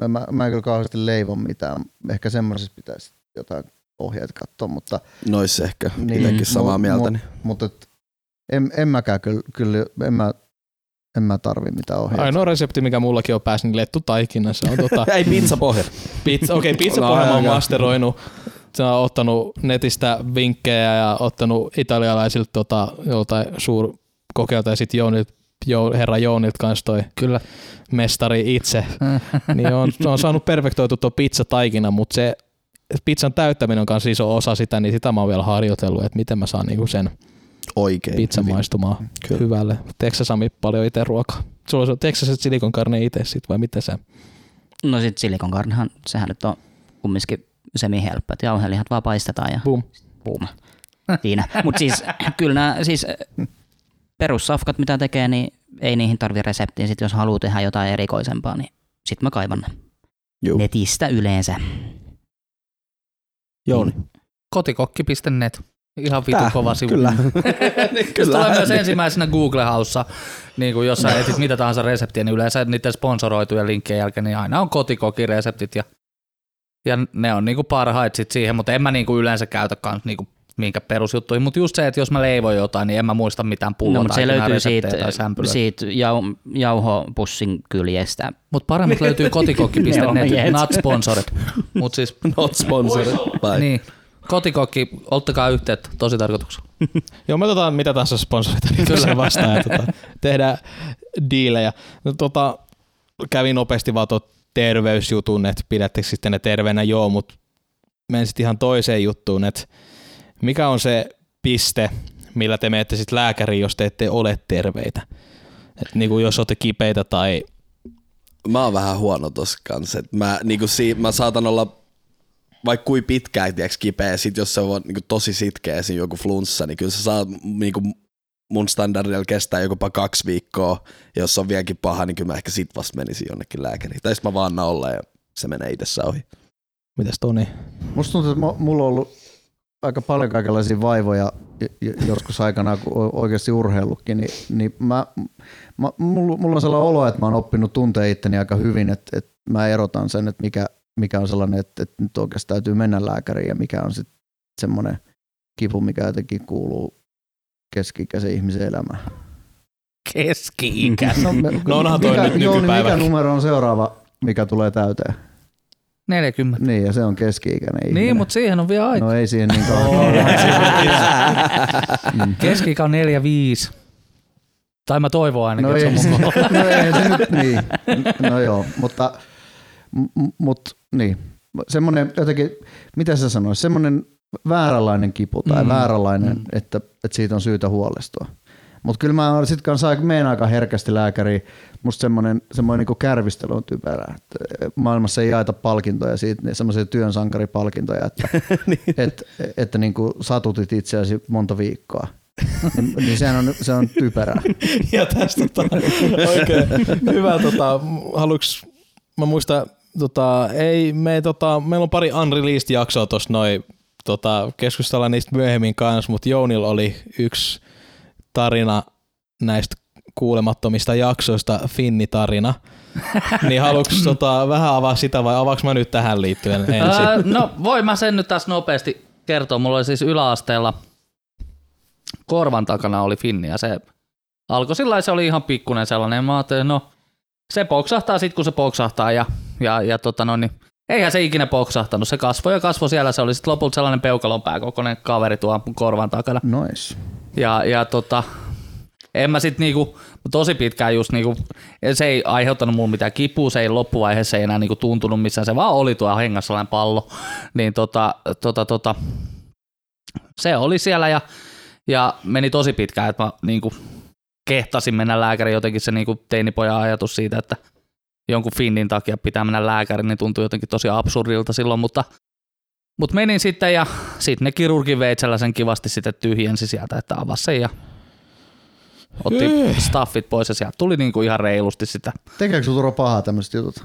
mä, mä, mä en kyllä kauheasti leivon mitään. Ehkä semmoisessa pitäisi jotain ohjeet katsoa, mutta, Nois ehkä Niin, niin, itsekin samaa mu- mieltä. mu- Niin. mutta et, en, en mäkään kyllä, kyllä en, mä, en mä tarvi mitään ohjeita. Ainoa resepti, mikä mullakin on päässä, niin lettu taikina. Se on tota, Ei pizza pohja. pizza, okei, okay, pizza No, pohja mä oon masteroinut. Se on ottanut netistä vinkkejä ja ottanut italialaisilta tota, joltain suurkokeilta ja sitten Joonilta, jo, herra Joonilta kanssa toi Kyllä. mestari itse. niin on, on saanut perfektoitu tuo pizza taikina, mutta se pizzan täyttäminen on kanssa iso osa sitä, niin sitä mä oon vielä harjoitellut, että miten mä saan niinku sen Oikein. pizzan hyvin. maistumaan Kyllä. hyvälle. Teekö sä Sami paljon itse ruokaa? Sulla on, teekö sä silikon karne itse sit vai miten sä? No sit silikonkarnihan, sehän nyt on kumminkin semi helppo, että jauhelihat vaan paistetaan ja Boom. boom. Siinä. Mutta siis kyllä nämä siis perussafkat, mitä tekee, niin ei niihin tarvi reseptiä. Sitten jos haluaa tehdä jotain erikoisempaa, niin sitten mä kaivan ne. Juu. netistä yleensä. Jouni. Kotikokki.net. Ihan vitu Tää, kova sivu. Kyllä. Se tulee myös ensimmäisenä Google-haussa, niin kuin jos sä etit mitä tahansa reseptiä, niin yleensä niiden sponsoroitujen linkkien jälkeen, niin aina on kotikokin reseptit ja, ja ne on niinku parhaat sit siihen, mutta en mä niinku yleensä käytä kans niinku minkä perusjuttuihin, mutta just se, että jos mä leivon jotain, niin en mä muista mitään pulloa No, mutta se löytyy siitä, tai siitä jau, jauhopussin kyljestä. Mutta paremmat löytyy kotikokki.net, not sponsored. Mut siis, Not sponsored. Bye. niin, kotikokki, ottakaa yhteyttä, tosi tarkoituksella. Joo, me otetaan mitä tahansa sponsoreita niin Kyllä. vastaan ja tota, tehdään diilejä. No, tota, kävin nopeasti vaan tuon terveysjutun, että pidättekö sitten ne terveenä, joo, mutta menen sitten ihan toiseen juttuun, että mikä on se piste, millä te menette sitten lääkäriin, jos te ette ole terveitä. Et niin kuin jos olette kipeitä tai Mä oon vähän huono tossa kanssa. Et mä, niinku si, mä saatan olla vaikka kuin pitkään tiiäks, kipeä, sit jos se on niinku tosi sitkeä, siinä joku flunssa, niin kyllä sä saat niinku mun standardilla kestää jopa kaksi viikkoa, ja jos on vieläkin paha, niin kyllä mä ehkä sit vasta menisin jonnekin lääkäriin. Tai sit mä vaan olla ja se menee itse ohi. Mitäs Toni? Musta tuntuu, että mu- mulla on ollut aika paljon kaikenlaisia vaivoja joskus aikana, kun oikeasti urheillutkin, niin, niin mä, mä, mulla, mulla on sellainen olo, että mä oon oppinut tuntea itteni aika hyvin, että, että mä erotan sen, että mikä, mikä on sellainen, että, että nyt oikeasti täytyy mennä lääkäriin ja mikä on sitten semmoinen kipu, mikä jotenkin kuuluu keski-ikäisen ihmisen elämään. Keski-ikä. No, me- No onhan toi mikä, nyt Jouni, mikä numero on seuraava, mikä tulee täyteen? 40. Niin, ja se on keski-ikäinen ihminen. Niin, mutta siihen on vielä aika. No ei siihen niin kauan. Keski-ikä on 4-5. Tai mä toivon ainakin, No että ei, se on mun no ei se nyt, niin. No joo, mutta m- mut, niin. Semmoinen jotenkin, mitä sä sanois, semmoinen vääränlainen kipu tai Mm. vääränlainen, mm. että, että siitä on syytä huolestua. Mutta kyllä mä sit kanssa menen aika herkästi lääkäriin. Musta semmoinen, semmoinen niinku kärvistely on typerää. Et maailmassa ei jaeta palkintoja siitä, niin semmoisia työnsankaripalkintoja, että, niin. et, että niinku satutit itseäsi monta viikkoa. niin, niin sehän on, se on typerää. Ja tästä tota, oikein hyvä, tota, haluuks, mä muistan, tota, ei, me, tota, meillä on pari unreleased jaksoa tuossa noin, tota, keskustellaan niistä myöhemmin kanssa, mutta Jounilla oli yksi tarina näistä kuulemattomista jaksoista, Finni-tarina. niin haluatko tota, vähän avaa sitä vai avaaks mä nyt tähän liittyen ensin? Ää, no voin mä sen nyt tässä nopeasti kertoa. Mulla oli siis yläasteella korvan takana oli finni ja se alkoi sillä se oli ihan pikkunen sellainen. Mä ajattelin, no se poksahtaa sit kun se poksahtaa ja, ja, ja tota no, niin, eihän se ikinä poksahtanut. Se kasvoi ja kasvoi siellä. Se oli sitten lopulta sellainen peukalonpää kokoinen kaveri tuo korvan takana. Nois. Ja, ja tota, en mä sit niinku, tosi pitkään just niinku, se ei aiheuttanut mulle mitään kipua, se ei loppuvaiheessa ei enää niinku tuntunut missään, se vaan oli tuo hengassa sellainen pallo. Niin tota, tota, tota, se oli siellä ja, ja meni tosi pitkään, että mä niinku kehtasin mennä lääkäriin jotenkin se niinku teinipojan ajatus siitä, että jonkun finnin takia pitää mennä lääkäriin, niin tuntui jotenkin tosi absurdilta silloin, mutta mutta menin sitten ja sitten ne kirurgin veitsellä sen kivasti sitten tyhjensi sieltä, että avasi sen ja otti staffit pois ja sieltä tuli niinku ihan reilusti sitä. Tekeekö sinulla pahaa tämmöiset jutut?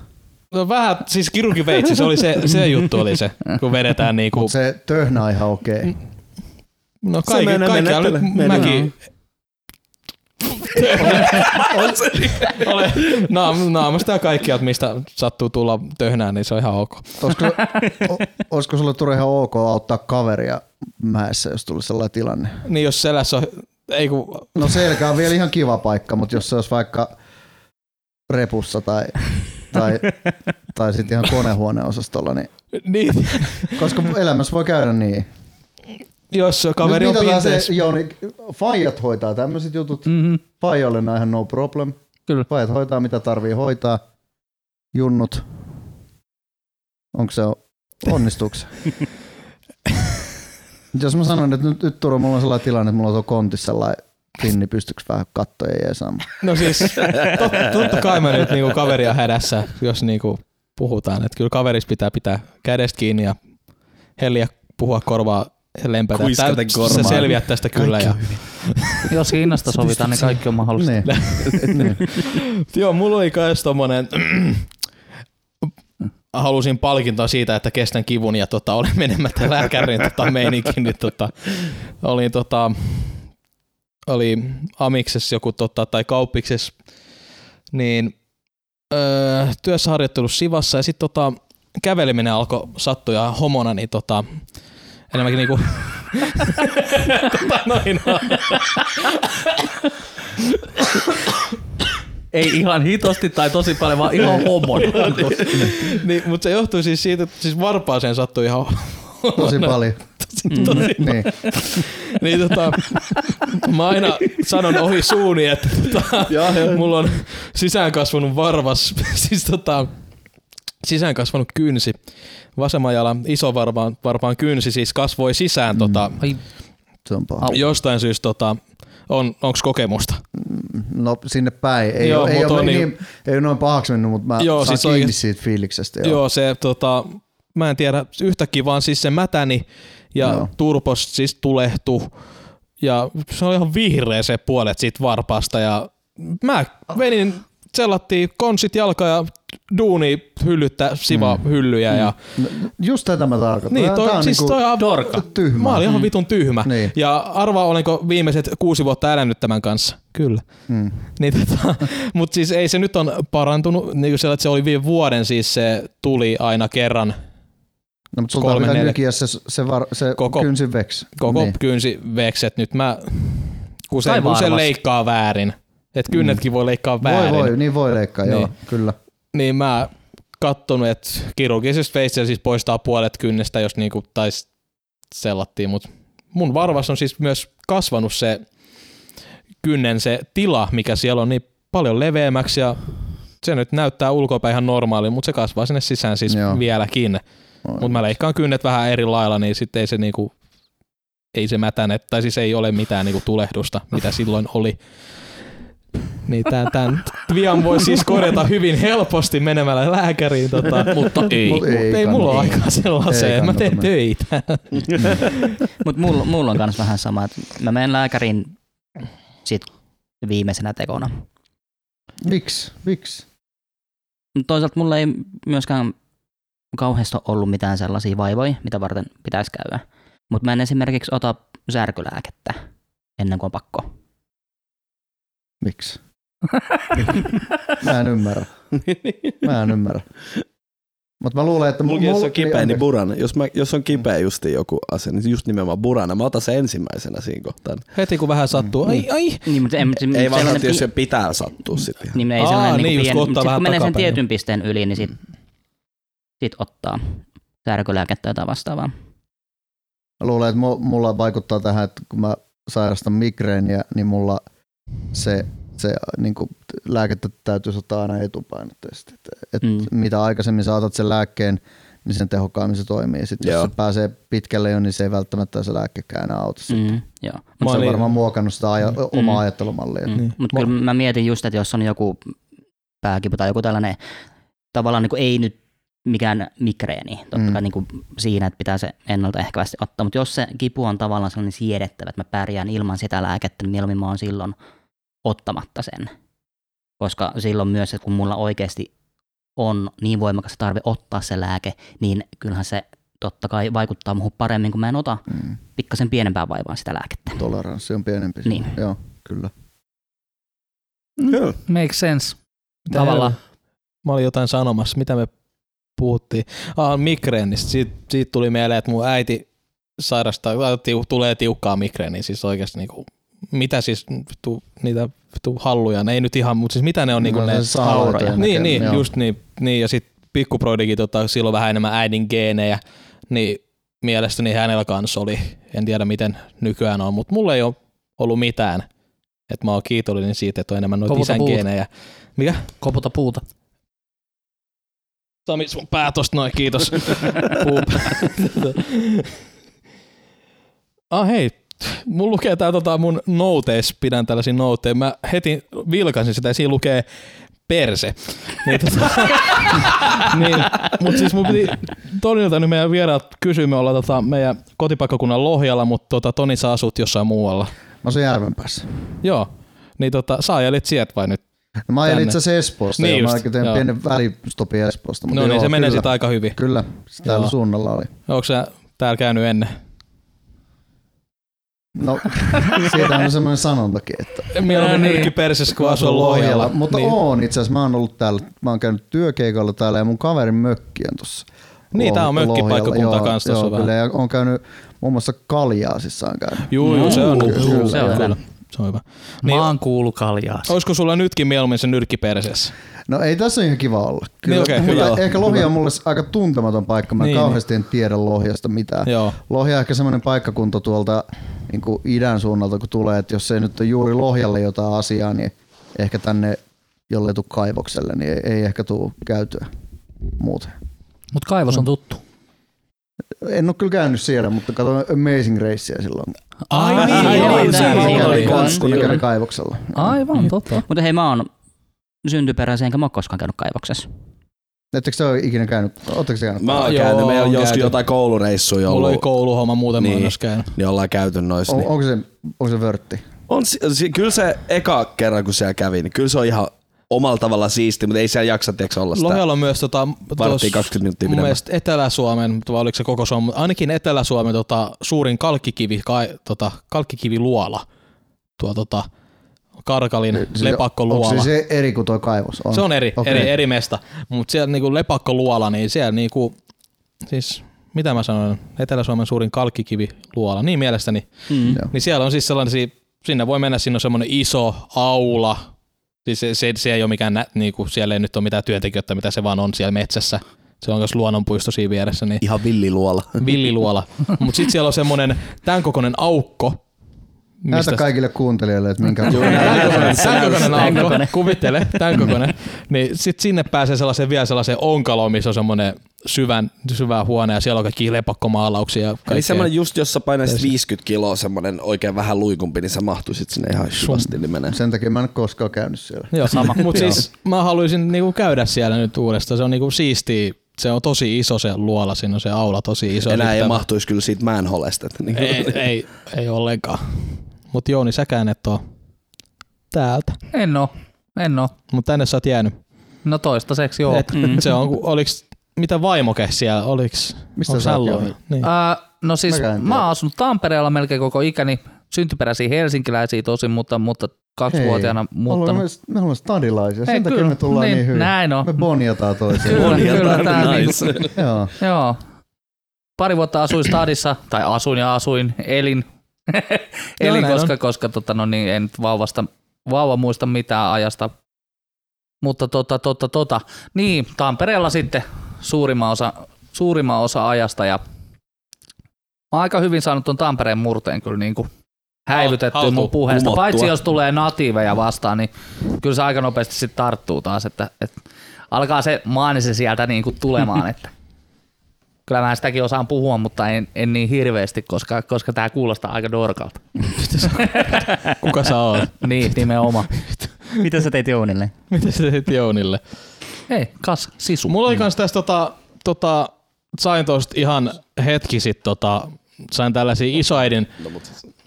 No vähän, siis kirurgiveitsi, se oli se, se juttu oli se, kun vedetään niinku, Mut se töhnä ihan okei. no Se kaikki, Menee. mäkin, Ole, naam, naamasta ja kaikkialta, mistä sattuu tulla töhnään, niin se on ihan ok. Olisiko, o, olisiko sulle Turo ihan ok auttaa kaveria mäessä, jos tulisi sellainen tilanne? Niin jos selässä on, ei kun, No selkä on vielä ihan kiva paikka, mutta jos se olisi vaikka repussa tai, tai, tai sitten ihan konehuoneosastolla, niin niin, koska elämässä voi käydä niin. Jos kaveri Nyt on mitataan se, pinteessä, Jouni, faijat hoitaa tämmöiset jutut. Mm-hmm. Faijoille on ihan no problem. Kyllä. Faijat hoitaa mitä tarvii hoitaa. Junnut. Onko se onnistuuko se? Nyt Jos mä sanon, että nyt, nyt Turo, mulla on sellainen tilanne, että mulla on tuo kontissa sellainen pinni, pystyykö vähän kattoja ja saamaan? no siis tot, totta kai mä nyt niinku kaveria hädässä, jos niinku puhutaan, että kyllä kaverissa pitää pitää kädestä kiinni ja helliä puhua korvaa lempätä. Kuiskaten Tää- Sä korvaan. selviät tästä kyllä. Ja, Jos hinnasta sovitaan, niin kaikki on mahdollista. Niin. niin. Joo, mulla oli kans tommonen, halusin palkintoa siitä, että kestän kivun ja tota, olin menemättä lääkäriin tota, meininkin, niin tota, olin tota, oli amiksessa joku tota, tai kauppiksessa, niin öö, työssä harjoittelut Sivassa ja sitten tota, käveleminen alkoi sattua ja homona, niin tota, enemmänkin niinku tota, noin, no. Ei ihan hitosti tai tosi paljon, vaan ihan homon. niin, mutta se johtui siis siitä, että siis varpaaseen sattui ihan Tosi paljon. tosi, tosi Niin. niin tota, mä aina sanon ohi suuni, että tota, mulla on sisään kasvanut varvas, siis tota, sisään kasvanut kynsi. Vasemman jalan iso varpaan, varpaan kynsi siis kasvoi sisään Mm. tota, Ai, jostain syystä tota, on, onko kokemusta? no sinne päin. Ei, Joo, ole, ei, ole, niin, niin- ei ole noin pahaksi mennyt, mutta mä Joo, saan siis kiinni oikeesti- siitä fiiliksestä. Joo, Joo. Se tota, mä en tiedä, yhtäkkiä vaan siis se mätäni ja Joo. Turbos siis tulehtu ja se on ihan vihreä se puolet siitä varpaasta ja mä venin sellattiin konsit jalka ja duuni hyllyttä siva mm. hyllyjä ja Just tätä mä tarkoitan. niin, toi, Tää on siis niinku toi on dorka. tyhmä. Mä olin ihan vitun tyhmä. Niin. Ja arvaa, olenko viimeiset kuusi vuotta elänyt tämän kanssa. Kyllä. Mm. Niin tota, mutta siis ei se nyt on parantunut, niin kuin siellä, että se oli viime vuoden, siis se tuli aina kerran No, mutta sulta kolme, pitää se, se, var, se Koko- kynsin veksi. koko Niin. kynsi vekset. Nyt mä usein, usein leikkaa väärin. Että kynnetkin voi leikkaa väärin. Voi voi, niin voi leikkaa, Niin. joo, kyllä. Niin mä kattonut, että kirurgisesta veistä siis poistaa puolet kynnestä, jos niinku tais sellattiin, mutta mun varvas on siis myös kasvanut se kynnen se tila, mikä siellä on niin paljon leveämmäksi ja se nyt näyttää ulkopäin ihan normaali, mutta se kasvaa sinne sisään siis. Joo. vieläkin. Mutta mä leikkaan kynnet vähän eri lailla, niin sitten ei se niinku, ei se mätäne, tai siis ei ole mitään niinku tulehdusta, mitä silloin oli. Niin tämän, tämän vian voi siis korjata hyvin helposti menemällä lääkäriin, tota, mutta ei, Mut ei ei, ei mulla ole aikaa sellaiseen, mä teen töitä. Mutta mulla, mulla on myös vähän sama, että mä menen lääkäriin sit viimeisenä tekona. Miksi? Miksi? Toisaalta mulla ei myöskään kauheasti ollut mitään sellaisia vaivoja, mitä varten pitäisi käydä. Mutta mä en esimerkiksi ota särkylääkettä ennen kuin on pakko. Miksi? Mä en ymmärrä. Mä en ymmärrä. Mutta mä luulen, että... Mulla, jos on kipeä, niin niin burana. Jos, mä, jos on kipeä justi joku asia, niin just nimenomaan burana. Mä otan sen ensimmäisenä siinä kohtaa. Heti kun vähän sattuu, ai ai, Niin, mutta en, Ei vaan sellainen että jos se pitää sattua sitten. Niin ei Aa, sellainen niin, niin, just pien, kun mutta ottaa sit, vähän kun menee sen tietyn pisteen yli, niin sit, sit ottaa särkylääkettä tai vastaavaa. Mä luulen, että mu- mulla vaikuttaa tähän, että kun mä sairastan migreeniä, niin mulla se, se niin kuin, lääkettä täytyy ottaa aina etupainotteisesti. Et, et Mm. Mitä aikaisemmin saatat sen lääkkeen, niin sen tehokkaammin se toimii. Sitten jos se pääsee pitkälle jo, niin se ei välttämättä se lääkkekään enää auta. Mm. Mm, joo. Mutta Mä se on olin- varmaan muokannut sitä aja- omaa ajattelumallia. Mm. Mutta kyllä mä mietin just, että jos on joku pääkipu tai joku tällainen, tavallaan niin kuin ei nyt mikään migreeni, totta Mm. kai niin kuin siinä, että pitää se ennaltaehkäisesti ottaa, mutta jos se kipu on tavallaan sellainen siedettävä, että mä pärjään ilman sitä lääkettä, niin mieluummin mä oon silloin ottamatta sen. Koska silloin myös, että kun mulla oikeasti on niin voimakas tarve ottaa se lääke, niin kyllähän se totta kai vaikuttaa muuhun paremmin, kun mä en ota Mm. pikkasen pienempää vaivaa sitä lääkettä. Toleranssi on pienempi. Niin. Joo, kyllä. Kyllä. Makes sense. Mitä Tavallaan. Mä olin jotain sanomassa, mitä me puhuttiin. Ah, migreenistä. Siitä, siitä tuli mieleen, että mun äiti sairastaa, tiu, tulee tiukkaa migreeniä, siis oikeasti niinku, mitä siis vittu, niitä vittu halluja, ne ei nyt ihan, mutta siis mitä ne on niinku No, ne hauroja Niin, niin, joo. just niin, niin ja sitten pikkuproidikin tota, silloin vähän enemmän äidin geenejä, niin mielestäni hänellä kanssa oli, en tiedä miten nykyään on, mutta mulla ei ole ollut mitään. Että mä oon kiitollinen siitä, että on enemmän noita isän puuta. geenejä. Mikä? Koputa puuta. Sami, sun pää tosta noin, kiitos. Ah hei, mulla lukee tää tota mun noteis, pidän tällaisia noteja. Mä heti vilkaisin sitä ja siinä lukee perse. Niin, tota, niin, mutta siis mun piti Tonilta nyt meidän vieraat kysyä, me ollaan tota meidän kotipaikkakunnan Lohjalla, mutta tota, Toni sä asut jossain muualla. Mä oon Järvenpäässä. Joo, niin tota, sä ajelit sieltä vai nyt? No, mä ajelin itse asiassa Espoosta Niin niin just, mä tein joo. pienen välistopin Espoosta. Mutta No niin, joo, se menee sitten aika hyvin. Kyllä, se täällä Joo. suunnalla oli. Onko sä täällä käynyt ennen? No, siitä on semmoinen sanontakin, että Mieluummin niin. nyrkki persessä, kun asuu Lohjalla. Mutta niin. oon itse asiassa, mä oon ollut täällä, mä oon käynyt työkeikalla täällä ja mun kaverin mökki on tossa. Niin, tää on mökkipaikkakunta Joo, kans tossa joo, vähän. kyllä, ja oon käynyt muun muassa Kaljaasissa on käynyt. Juu, juu, se on, Kyllä, juu, se on kyllä. hyvä. Se on hyvä. Niin. Mä oon kuullut kaljaa. olisiko sulla nytkin mieluummin se nyrkki persessä? No ei tässä on ihan kiva olla. Kyllä, Niin, okei, mutta hyvä. ehkä Lohja on mulle aika tuntematon paikka. Mä Niin, niin, kauheasti en tiedä Lohjasta mitään. Joo. Lohja on ehkä semmoinen paikkakunta tuolta niin kuin idän suunnalta, kun tulee, että jos ei nyt ole juuri Lohjalle jotain asiaa, niin ehkä tänne, jolle tuu kaivokselle, niin ei, ei ehkä tule käytyä muuten. Mut kaivos on tuttu. En ole kyllä käynyt siellä, mutta katsoin Amazing Racea silloin. Ai Ai, niin, joo, joo, joo, se joo, oli. joo, oli. joo. Kun ne kävi kaivoksella. Aivan, totta. Mutta hei, mä oon syntyperäisen enkä mä oon koskaan käynyt kaivoksessa. Ettekö te ole ikinä käynyt? Oletteko te käynyt? Mä oon käynyt, meillä on käyty. jotain koulureissuja Mulla oli ollut, kouluhomma muuten niin. Niin. myös käynyt. niin ollaan käyty noissa. On, Niin. onko, se, onko se vörtti? On, si- kyllä se eka kerran, kun siellä kävi, niin kyllä se on ihan omalla tavalla siisti, mutta ei siellä jaksa tiiäks, olla sitä. Lohjalla on myös tota, Varttia 20 minuuttia mun mielestä Etelä-Suomen, vai oliko se koko Suomen, mutta ainakin Etelä-Suomen tota, suurin kalkkikivi, kai, tota, kalkkikiviluola. Tuo tota, Karkalin Onko lepakkoluola. se, se eri kuin tuo kaivos? On. Se on eri, Okei. eri, eri mesta, mutta siellä niinku lepakkoluola, niin siellä niinku, siis mitä mä sanoin, Etelä-Suomen suurin kalkkikiviluola, niin mielestäni, Mm. Niin siellä on siis sellaisia, sinne voi mennä, siinä on semmoinen iso aula, siis se, se, se ei ole mikään, nä, niinku, siellä ei nyt ole mitään työntekijöitä, mitä se vaan on siellä metsässä, se on myös luonnonpuisto siinä vieressä, niin Ihan villiluola. villiluola. Mutta sitten siellä on semmoinen tämän kokoinen aukko, Näytä kaikille kuuntelijoille, että minkä... Tämän kokoinen aukko, kuvittele, tämän kokoinen. Niin sit sinne pääsee sellaiseen vielä sellaiseen onkaloon, missä on semmoinen syvän, syvä huone ja siellä on kaikki lepakkomaalauksia. ja Eli kaikkea. semmoinen just, jos sä painaisit 50 kiloa, semmoinen oikein vähän luikumpi, niin sä mahtuisit sinne ihan hyvästi, niin menee. Sen takia mä en ole koskaan käynyt siellä. Joo, sama. Mutta siis mä haluaisin niinku käydä siellä nyt uudestaan. Se on niinku siistiä. Se on tosi iso se luola, siinä on se aula tosi iso. Enää ei Sitten- mahtuisi kyllä siitä mäenholesta. Että niin ei, ei, ei ollenkaan. Mutta Jouni, säkään et oo täältä. En oo, en oo. Mutta tänne sä oot jäänyt. No toistaiseksi joo. Et, se on, oliks, mitä vaimoke siellä, oliks, Mistä sä? Niin. Ää, no siis mä tiedä. oon asunut Tampereella melkein koko ikäni, syntyperäisiä helsinkiläisiä tosin, mutta, mutta kaksivuotiaana Me muuttanut. ollaan, me ollaan stadilaisia, sen takia kyllä, me tullaan niin, niin, hyvin. näin on. Me bonjataan toisiaan. Kyllä, Bonjataan, kyllä tää nice. niinku, Joo. joo. Pari vuotta asuin stadissa, tai asuin ja asuin, elin, elin näin koska, koska tota, no niin, en nyt vauvasta, vauva muista mitään ajasta. Mutta tota, tota, tota, niin, Tampereella sitten suurimman osa, suurimman osa ajasta ja mä aika hyvin saanut tuon Tampereen murteen kyllä niin kuin häivytettyä Haltuun, mun puheesta. kumottua. Paitsi jos tulee natiiveja vastaan, niin kyllä se aika nopeasti sitten tarttuu taas, että, että alkaa se maanise sieltä niin kuin tulemaan, että kyllä mä sitäkin osaan puhua, mutta en, en niin hirveästi, koska, koska tämä kuulostaa aika dorkalta. Kuka sä oot? niin, nimenomaan. Mitä sä teit Jounille? Mitä sä teit Jounille? Ei, kas, sisu. Mulla oli kans tässä tota, tota, sain tosta ihan hetki sit tota, sain tällaisia isoäidin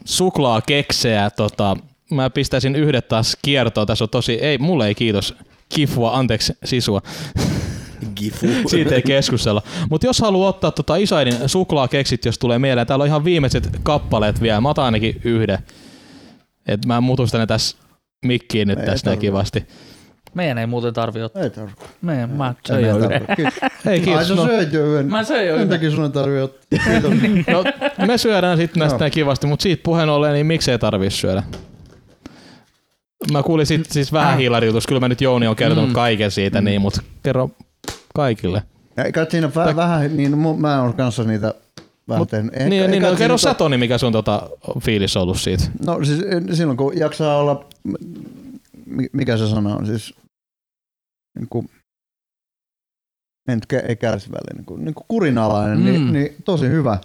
suklaakeksejä, tota, mä pistäisin yhdet taas kiertoon, tässä on tosi, ei, mulle ei kiitos, kifua, anteeksi, sisua. Gifu. Siitä ei keskustella. Mutta jos haluaa ottaa tota isoäidin suklaakeksit, jos tulee mieleen, täällä on ihan viimeiset kappaleet vielä. Mä otan ainakin yhden. Et mä mutustan ne tässä mikkiin nyt Ei tässä näin tarvi. kivasti. Meidän ei muuten tarvi ottaa. Ei tarvitse. Meidän, mä Ei söin jo yhden. tarvitse. Kiitos. Ai No, söit jo yhden. Mä söin jo Sen yhden. takia sun ei tarvitse ottaa. no, me syödään sitten näistä näin kivasti, mutta siitä puheen ollen, niin miksei tarvii syödä? Mä kuulin sit, siis vähän hiilariutus, kyllä mä nyt Jouni on kertonut Mm. kaiken siitä, niin, mutta kerro kaikille. Ja Eikä siinä väh- vähän, niin mä oon kanssa niitä vähän Mut- tehnyt. Eikä- niin, niin, eikä no, kerro sä Toni, mikä sun tota, fiilis on ollut siitä. No siis eh, silloin kun jaksaa olla, mi- mikä se sana on siis, niin kuin, en ei kärsivällinen, niin kuin, niin kuin kurinalainen, mm. Mm. niin, niin, tosi hyvä.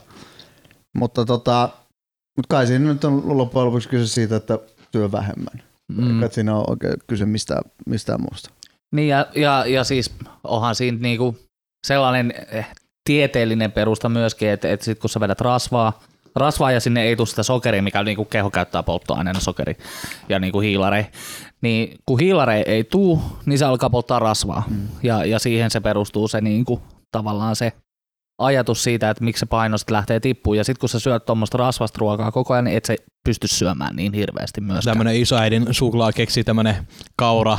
Mutta tota, mutta kai siinä nyt on loppujen lopuksi kyse siitä, että syö vähemmän. Mm. Mm. Eikä siinä ole oikein kyse mistään, mistään muusta. Niin ja, ja, ja siis onhan siinä niinku sellainen eh, tieteellinen perusta myöskin, että, että sit kun sä vedät rasvaa, rasvaa ja sinne ei tule sitä sokeria, mikä niinku keho käyttää polttoaineena sokeri ja niinku hiilare, niin kun hiilare ei tuu, niin se alkaa polttaa rasvaa mm. ja, ja siihen se perustuu se niinku, tavallaan se ajatus siitä, että miksi se paino sitten lähtee tippuun ja sitten kun sä syöt tuommoista rasvasta ruokaa koko ajan, niin et se pysty syömään niin hirveästi myöskään. Tämmönen isoäidin suklaakeksi, tämmönen kaura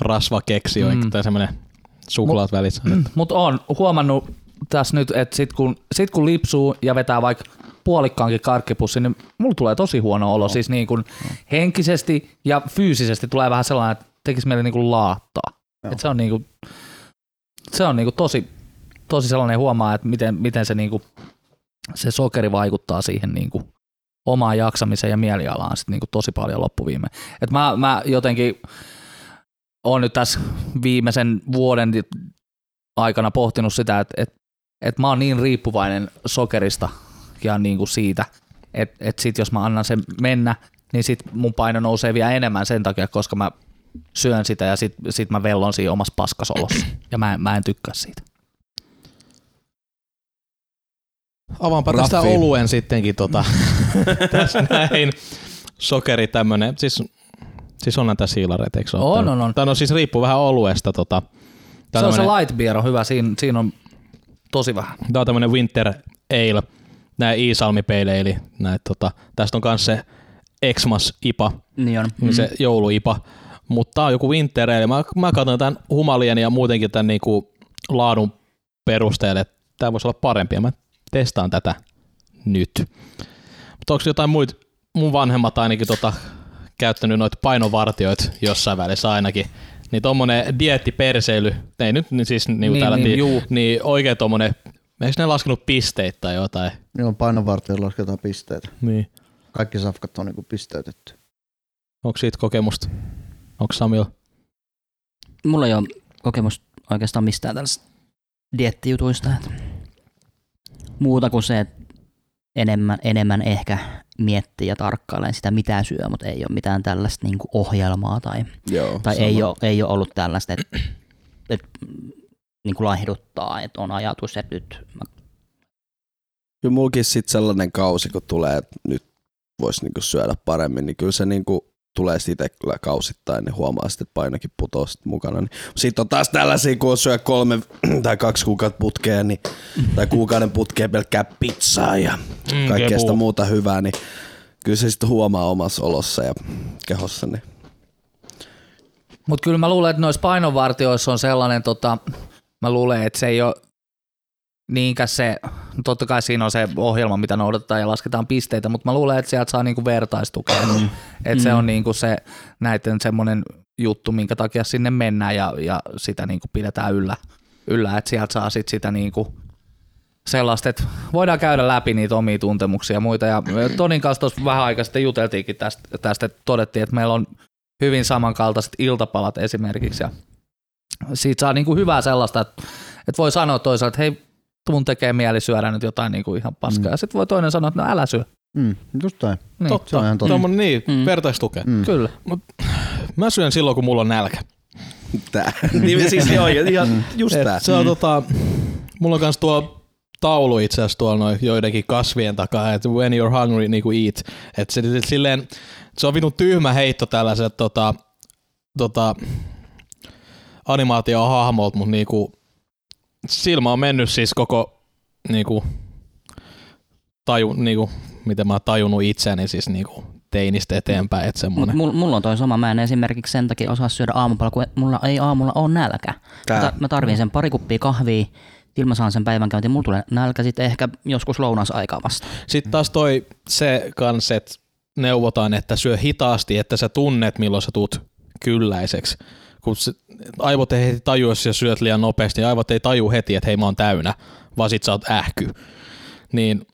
rasvakeksi, Mm. mm. tai semmonen suklaat välissä. Mutta on huomannut tässä nyt, että sit kun, sit kun lipsuu ja vetää vaikka puolikkaankin karkkipussin, niin mulla tulee tosi huono olo. Siis niin kuin henkisesti ja fyysisesti tulee vähän sellainen, että tekisi mieli niin kuin laattaa. Et se on, niin kuin, se on niin kuin tosi, tosi sellainen huomaa, että miten, miten se, niin kuin, se sokeri vaikuttaa siihen niin kuin omaan jaksamiseen ja mielialaan sit niin kuin tosi paljon loppuviime. Et mä, mä jotenkin on nyt tässä viimeisen vuoden aikana pohtinut sitä, että, että, että mä oon niin riippuvainen sokerista ja niin kuin siitä, että et sit jos mä annan sen mennä, niin sit mun paino nousee vielä enemmän sen takia, koska mä syön sitä ja sit, sit mä vellon siinä omassa paskasolossa ja mä, en- mä en tykkää siitä. Avaanpa Raffi. tästä oluen sittenkin tota, tässä näin. Sokeri tämmönen, siis, siis onhan tässä siilareita, eikö se ole? On, on, on. Tai no siis riippuu vähän oluesta. Tota, tää Se on se tämmönen- light beer on hyvä, siinä, siinä on tosi vähän. Tää on tämmönen winter ale, nää Iisalmi Pale Ale, näet, tota, tästä on kans se Xmas IPA, Niin on. mm. se jouluipa, mutta tää on joku winter ale. Mä, mä katson tämän humalien ja muutenkin tämän niinku laadun perusteelle, että tää voisi olla parempi ja mä testaan tätä nyt. Mutta onko jotain muita, mun vanhemmat ainakin tota, käyttänyt noita painovartioita jossain välissä ainakin, niin tommonen diettiperseily, ei nyt niin siis niinku Niin, täällä, niin, niin, niin oikein tommonen, eikö ne laskenut pisteitä tai jotain? Joo, painonvartijoilla lasketaan pisteitä. Niin. Kaikki safkat on niinku pisteytetty. Onko siitä kokemusta? Onko Samilla? Mulla ei ole kokemusta oikeastaan mistään tällaisista diettijutuista. Muuta kuin se, että enemmän, enemmän ehkä miettii ja tarkkailee sitä, mitä syö, mutta ei ole mitään tällaista niin ohjelmaa tai, Joo, tai sama. ei, ole, ei ole ollut tällaista, että, että niin kuin laihduttaa, että on ajatus, että nyt mä Kyllä mulkin sit sellainen kausi, kun tulee, että nyt voisi niinku syödä paremmin, niin kyllä se niinku tulee siitä kyllä kausittain, niin huomaa sitten, että painokin putoaa sit mukana. Niin. Sitten on taas tällaisia, kun syö kolme tai kaksi kuukautta putkeen, niin, tai kuukauden putkeen pelkkää pizzaa ja Mm, kaikkea sitä muuta hyvää, niin kyllä se sitten huomaa omassa olossa ja kehossa. Niin. Mutta kyllä mä luulen, että noissa painonvartioissa on sellainen, tota, mä luulen, että se ei ole niinkään se, totta kai siinä on se ohjelma, mitä noudatetaan ja lasketaan pisteitä, mutta mä luulen, että sieltä saa niinku vertaistukea. että se on niinku se näiden semmoinen juttu, minkä takia sinne mennään ja, ja sitä niinku pidetään yllä, yllä että sieltä saa sit sitä niinku sellaista, että voidaan käydä läpi niitä omia tuntemuksia ja muita. Ja Tonin kanssa tuossa vähän aikaa sitten juteltiinkin tästä, tästä, että todettiin, että meillä on hyvin samankaltaiset iltapalat esimerkiksi. Ja siitä saa niinku hyvää sellaista, että, että voi sanoa toisaalta, että hei, mun tekee mieli syödä nyt jotain niinku ihan paskaa. Mm. Ja sitten voi toinen sanoa, että no älä syö. Mm, just näin. Niin, Totta. se on ihan totta. Tommonen, niin, Mm. mm. vertaistukea. Mm. Kyllä. Mä syön silloin, kun mulla on nälkä. Tää. niin siis joo, ihan just Et tää. Se on tota, mulla on kans tuo taulu itse asiassa tuolla noin joidenkin kasvien takaa, että when you're hungry, niinku eat. Et se, se, silleen, se on vitun tyhmä heitto tällaiset tota, tota, animaatiohahmolta, mutta niinku, silmä on mennyt siis koko niinku, taju, niinku, miten mä oon tajunnut itseäni siis niinku, teinistä eteenpäin, että semmonen. Mulla, mulla on toi sama. Mä en esimerkiksi sen takia osaa syödä aamupalan, kun mulla ei aamulla ole nälkä. Mä, Tää. ta- mä tarvin sen pari kuppia kahvia, sillä mä saan sen päivän käyntiin. Mulla tulee nälkä sitten ehkä joskus lounasaikaa vasta. Sitten taas toi se kans, että neuvotaan, että syö hitaasti, että sä tunnet, milloin sä tuut kylläiseksi. Kun se, aivot ei heti taju, jos syöt liian nopeasti, niin aivot ei taju heti, että hei mä oon täynnä, vaan sit sä oot ähky. Niin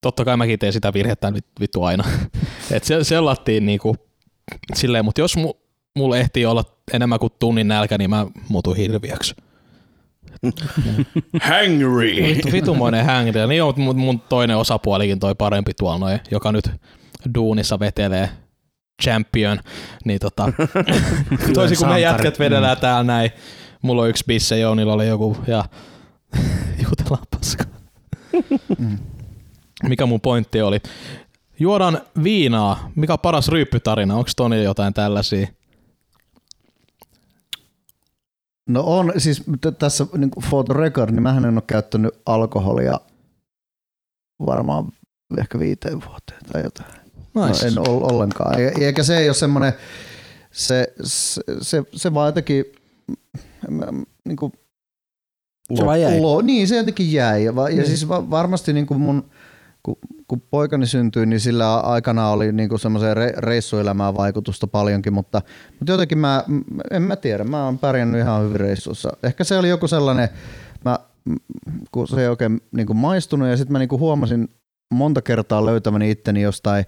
totta kai mäkin teen sitä virhettä nyt vittu aina. Et se, sellattiin niinku silleen, mutta jos mu, mulla ehtii olla enemmän kuin tunnin nälkä, niin mä muutun hirviöksi. Hangry. Vittu, vitumoinen hangri. Niin on, mun, mun toinen osapuolikin toi parempi tuolla noin, joka nyt duunissa vetelee champion, niin tota, toisin kuin me jätkät vedellään täällä näin, mulla on yksi bisse, Jounilla oli joku, ja jutellaan paskaa. Mikä mun pointti oli? Juodaan viinaa. Mikä on paras ryyppytarina? Onko Toni jotain tällaisia? No on, siis tässä niin for the record, niin mähän en ole käyttänyt alkoholia varmaan ehkä viiteen vuoteen tai jotain. Nice. No, en ol, ollenkaan. E- Eikä se ei ole semmoinen, se, se, se, se vaan jotenkin, mm, niin kuin, Se vaan jäi. Lo, niin, se jotenkin jäi. Ja, ja Niin. siis va, varmasti niin kuin mun, kun, kun poikani syntyi, niin sillä aikana oli niin kuin semmoiseen re, reissuelämään vaikutusta paljonkin, mutta, mutta jotenkin mä, en mä tiedä, mä oon pärjännyt ihan hyvin reissuissa. Ehkä se oli joku sellainen, mä, kun se ei oikein niin kuin maistunut ja sitten mä niin kuin huomasin monta kertaa löytäväni itteni jostain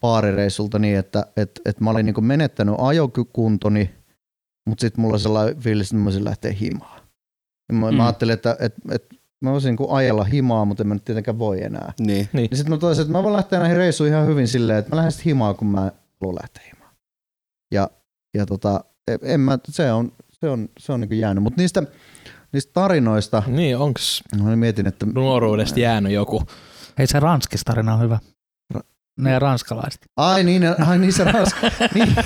baarireissulta niin, että et, et mä olin niin kuin menettänyt ajokuntoni, mutta sitten mulla oli sellainen fiilis, että mä voisin lähteä himaan. Ja mä, mm. Mä ajattelin, että et, et mä voisin niin ajella himaa, mutta en mä nyt tietenkään voi enää. Niin. Niin. Ja sitten mä totesin, että mä voin lähteä näihin reissuihin ihan hyvin silleen, että mä lähden sitten himaa, kun mä haluan lähteä himaan. Ja, ja tota, en mä, se on, se on, se on niin jäänyt. Mutta niistä, niistä tarinoista, Niin, onks mä mietin, että nuoruudesta jäänyt joku? Hei se ranskis tarina on hyvä. Ne ranskalaiset. Ai niin, ai niin se ras... niin.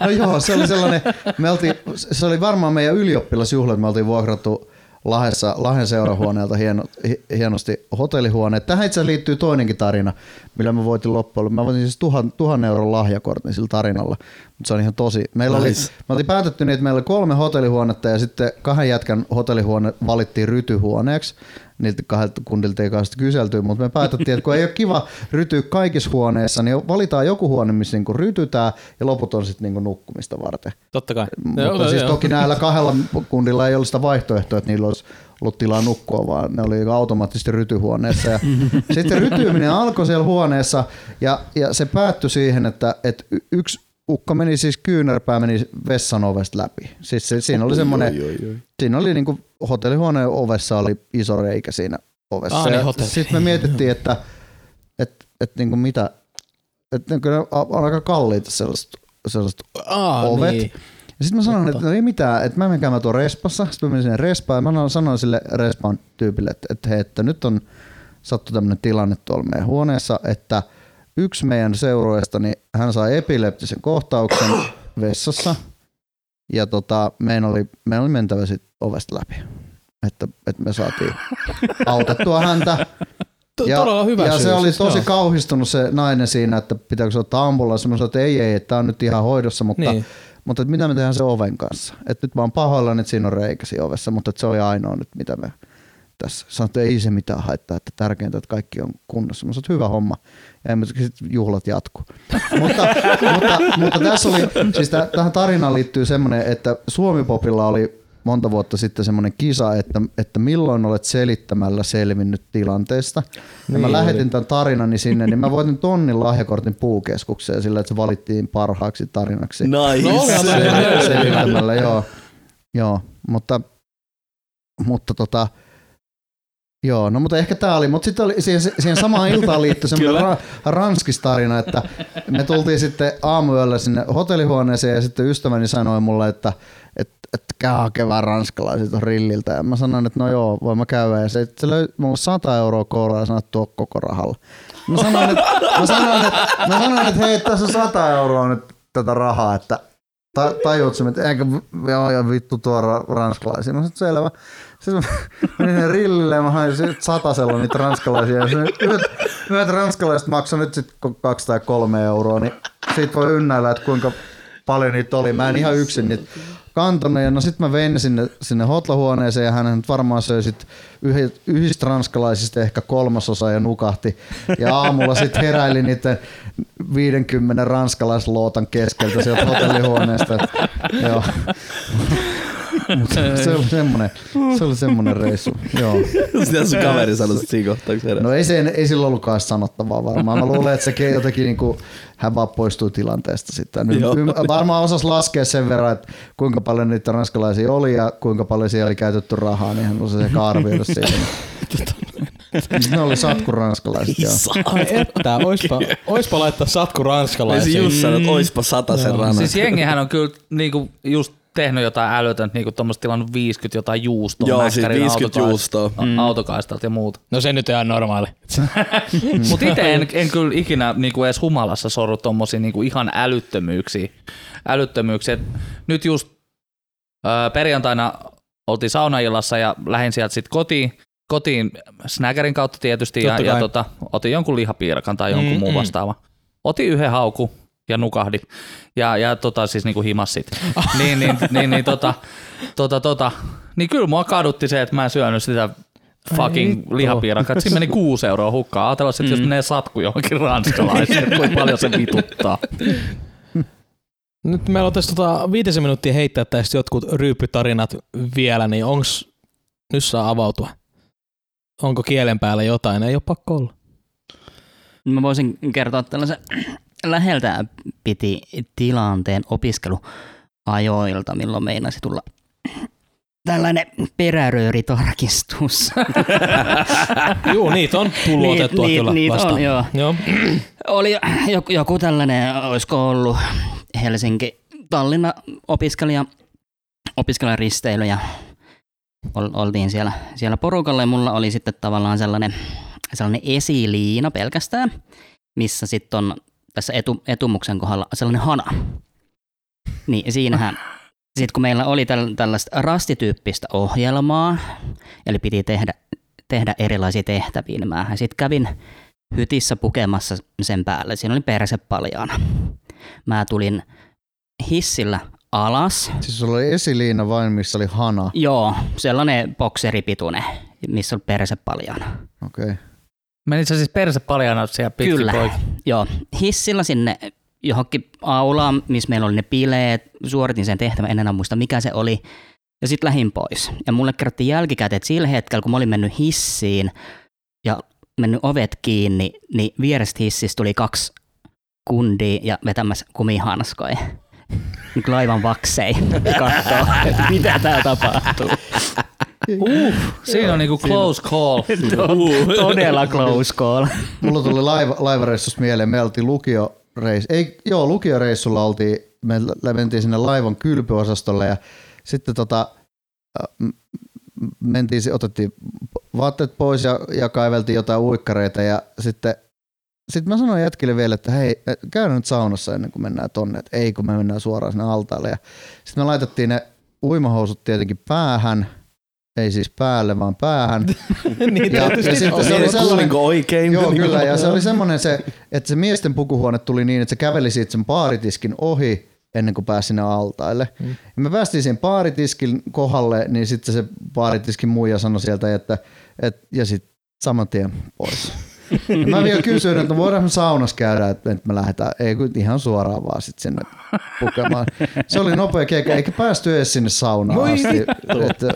No joo, se oli sellainen, me oltiin, se oli varmaan meidän ylioppilasjuhla, että me oltiin vuokrattu Lahdessa, Lahden seurahuoneelta hieno, hi- hienosti hotellihuone. Tähän itse liittyy toinenkin tarina, millä mä voitin loppujen. Mä voitin siis tuhan, tuhannen euron lahjakortin sillä tarinalla, mutta se on ihan tosi. Meillä Nice. oli, me oltiin päätetty niin, että meillä oli kolme hotellihuonetta ja sitten kahden jätkän hotellihuone valittiin rytyhuoneeksi. Niiltä kahdelta kundilta ei kauheasti kyselty, mutta me päätettiin, että kun ei ole kiva rytyä kaikissa huoneissa, niin valitaan joku huone, missä niinku rytytään ja loput on sitten niinku nukkumista varten. Totta kai. Mutta Joo, siis joo. toki näillä kahdella kundilla ei ollut sitä vaihtoehtoa, että niillä olisi ollut tilaa nukkua, vaan ne oli automaattisesti rytyhuoneessa. Ja sitten rytyminen alkoi siellä huoneessa ja, ja se päättyi siihen, että, että yksi ukko meni siis kyynärpää meni vessan ovesta läpi. Siis se, siinä oli semmoinen, siinä oli niinku hotellihuoneen ovessa oli iso reikä siinä ovessa. Ah, niin. Sitten me mietittiin, että et, et niinku mitä, että niinku on aika kalliita sellaiset, sellaiset Aa, ovet. Niin. ja sitten mä sanoin, että no ei mitään, että mä menen käymään tuon respassa. Sitten mä menin sinne respaan ja mä sanoin sille respan tyypille, että, että hei, että nyt on sattu tämmöinen tilanne tuolla meidän huoneessa, että yksi meidän seurueesta, niin hän sai epileptisen kohtauksen vessassa ja tota, meidän, oli, meidän oli mentävä sit ovesta läpi. Että, että me saatiin autettua häntä. Ja, Todella hyvä ja se oli siis, tosi joo. kauhistunut se nainen siinä, että pitääkö se ottaa ambulanssi. Mä sanoin, että ei, ei, että tämä on nyt ihan hoidossa, mutta, Niin. mutta että mitä me tehdään sen oven kanssa. Että nyt mä oon pahoillani, että siinä on reikä siinä ovessa, mutta että se oli ainoa nyt, mitä me tässä. Sanoin, että ei se mitään haittaa, että tärkeintä, että kaikki on kunnossa. Mä sanoin, että hyvä homma. Ja en mä- sit juhlat jatku. mutta, mutta, mutta, tässä oli, siis täh- tähän tarinaan liittyy semmoinen, että Suomipopilla oli monta vuotta sitten semmoinen kisa, että, että milloin olet selittämällä selvinnyt tilanteesta. Ja mä Niin lähetin tämän tarinani sinne, niin mä voitin tonnin lahjakortin puukeskukseen sillä, että se valittiin parhaaksi tarinaksi. Nice. No, ihan Sel- hyvä. selittämällä, joo. Joo, mutta, mutta tota, Joo, no mutta ehkä tää oli, mutta sitten oli siihen, siihen samaan iltaan liittyi semmoinen ra, ranskistarina, että me tultiin sitten aamuyöllä sinne hotellihuoneeseen ja sitten ystäväni sanoi mulle, että että että käy hakemaan ranskalaiset rilliltä. Ja mä sanoin, että no joo, voin mä käydä. Ja se, se löi mulle 100 euroa koolaa ja sanoi, että tuo koko rahalla. Mä sanoin, että, mä sanoin, että, mä sanoin, että hei, tässä on 100 euroa nyt tätä rahaa, että ta, tajuut sen, että eikä joo, ja vittu tuo ra- ranskalaisia. Mä sanoin, että selvä. Sitten mä menin rillille ja mä hain sit satasella niitä ranskalaisia. Yhdet, yhdet ranskalaiset maksoi nyt sitten kaksi tai kolme euroa, niin siitä voi ynnäillä, että kuinka paljon niitä oli. Mä en ihan yksin niitä kantanut. Ja no sit mä vein ne sinne, sinne hotlahuoneeseen ja hän varmaan söi sit yhdistä ranskalaisista ehkä kolmasosa ja nukahti. Ja aamulla sitten heräili niiden 50 ranskalaislootan keskeltä sieltä hotellihuoneesta. Joo. Se oli semmonen, se oli semmonen reissu. Joo. Sitä sun kaveri sanoi sit siinä se No ei, se, ei sillä ollutkaan sanottavaa varmaan. Mä luulen, että sekin jotenkin niinku, hän vaan poistui tilanteesta sitten. Nyt varmaan osas laskea sen verran, että kuinka paljon niitä ranskalaisia oli ja kuinka paljon siellä oli käytetty rahaa, niin hän osasi ehkä arvioida siitä. ne oli satku ranskalaiset, joo. Ai että, oispa, oispa laittaa satku Ei se ranskalaisiin. just sanoi, että oispa sata sen ranan. Siis jengihän on kyllä niinku just tehnyt jotain älytöntä, niinku tuommoista tilannut 50 jotain juustoa. Joo, siis mäkkärin 50 autokaist- juustoa. a- Autokaistalta ja muuta. No se nyt on ihan normaali. Mutta itse en, en kyllä ikinä niinku edes humalassa sorru tommosia niinku ihan älyttömyyksiä. älyttömyyksiä. Et nyt just ö, perjantaina oltiin saunaillassa ja lähdin sieltä sitten kotiin, kotiin snäkärin kautta tietysti ja, Totta ja kai. tota, otin jonkun lihapiirakan tai jonkun Mm, muun mm. vastaava. Otin yhden hauku ja nukahdin. Ja, ja tota, siis niinku himassit. niin, niin, niin, niin, tota, tota, tota, niin kyllä mua kadutti se, että mä en syönyt sitä fucking. Et Siinä meni kuusi euroa hukkaan. Ajatellaan, että jos menee satku johonkin ranskalaiseen, kuinka paljon se vituttaa. Nyt meillä on tässä tota viitisen minuuttia heittää tästä jotkut ryyppytarinat vielä, niin onks, nyt saa avautua. Onko kielen päällä jotain? Ei ole pakko olla. Mä voisin kertoa tällaisen läheltä piti tilanteen opiskeluajoilta, milloin meinasi tulla tällainen perärööritarkistus. Juu, niitä on tullut Niit- otettua niit- kyllä niitä on, vastaan. joo. joo. Oli joku, joku tällainen, olisiko ollut Helsinki, Tallinna opiskelija, opiskelijaristeily ja ol, oltiin siellä, siellä porukalla ja mulla oli sitten tavallaan sellainen, sellainen esiliina pelkästään, missä sitten on tässä etu, etumuksen kohdalla sellainen hana. Niin siinähän, sitten kun meillä oli täl, tällaista rastityyppistä ohjelmaa, eli piti tehdä, tehdä erilaisia tehtäviä, niin mä sitten kävin hytissä pukemassa sen päälle. Siinä oli perse paljaana. Mä tulin hissillä alas. Siis sulla oli esiliina vain, missä oli hana. Joo, sellainen bokseripituinen, missä oli perse paljaana. Okei. Okay. Menit sä siis perse paljana siellä pitkin Kyllä. poikki? Joo, hissillä sinne johonkin aulaan, missä meillä oli ne bileet. Suoritin sen tehtävän, en enää muista mikä se oli. Ja sitten lähin pois. Ja mulle kerrottiin jälkikäteen, että sillä hetkellä, kun mä olin mennyt hissiin ja mennyt ovet kiinni, niin vierestä hissistä tuli kaksi kundia ja vetämässä kumihanskoja. Niin kuin laivan vaksei mitä tää tapahtuu. Siinä on niinku close call. Todella close call. Mulla tuli laiva, laivareissusta mieleen, me oltiin lukioreissu, ei, joo, lukioreissulla oltiin, me mentiin sinne laivan kylpyosastolle ja sitten tota, mentiin, otettiin vaatteet pois ja, ja kaiveltiin jotain uikkareita ja sitten sitten mä sanoin jätkille vielä, että hei, käy nyt saunassa ennen kuin mennään tonne. Että ei, kun me mennään suoraan sinne altaalle. Ja sitten me laitettiin ne uimahousut tietenkin päähän, ei siis päälle, vaan päähän. niin Ja, ja tietysti sitten se oli sellainen, oikein? Joo, kyllä. Ja se oli semmoinen se, että se miesten pukuhuone tuli niin, että se käveli siitä sen baaritiskin ohi ennen kuin pääsi sinne altaille. Mm. Ja me päästiin siihen baaritiskin kohdalle, niin sitten se baaritiskin muija sanoi sieltä, että, että ja sitten saman tien pois. Mä vielä kysyin, että voidaan me saunassa käydä, että me lähdetään, ei kun ihan suoraan vaan sitten sinne pukemaan. Se oli nopea keikka, eikä päästy edes sinne saunaan Voi asti. Että,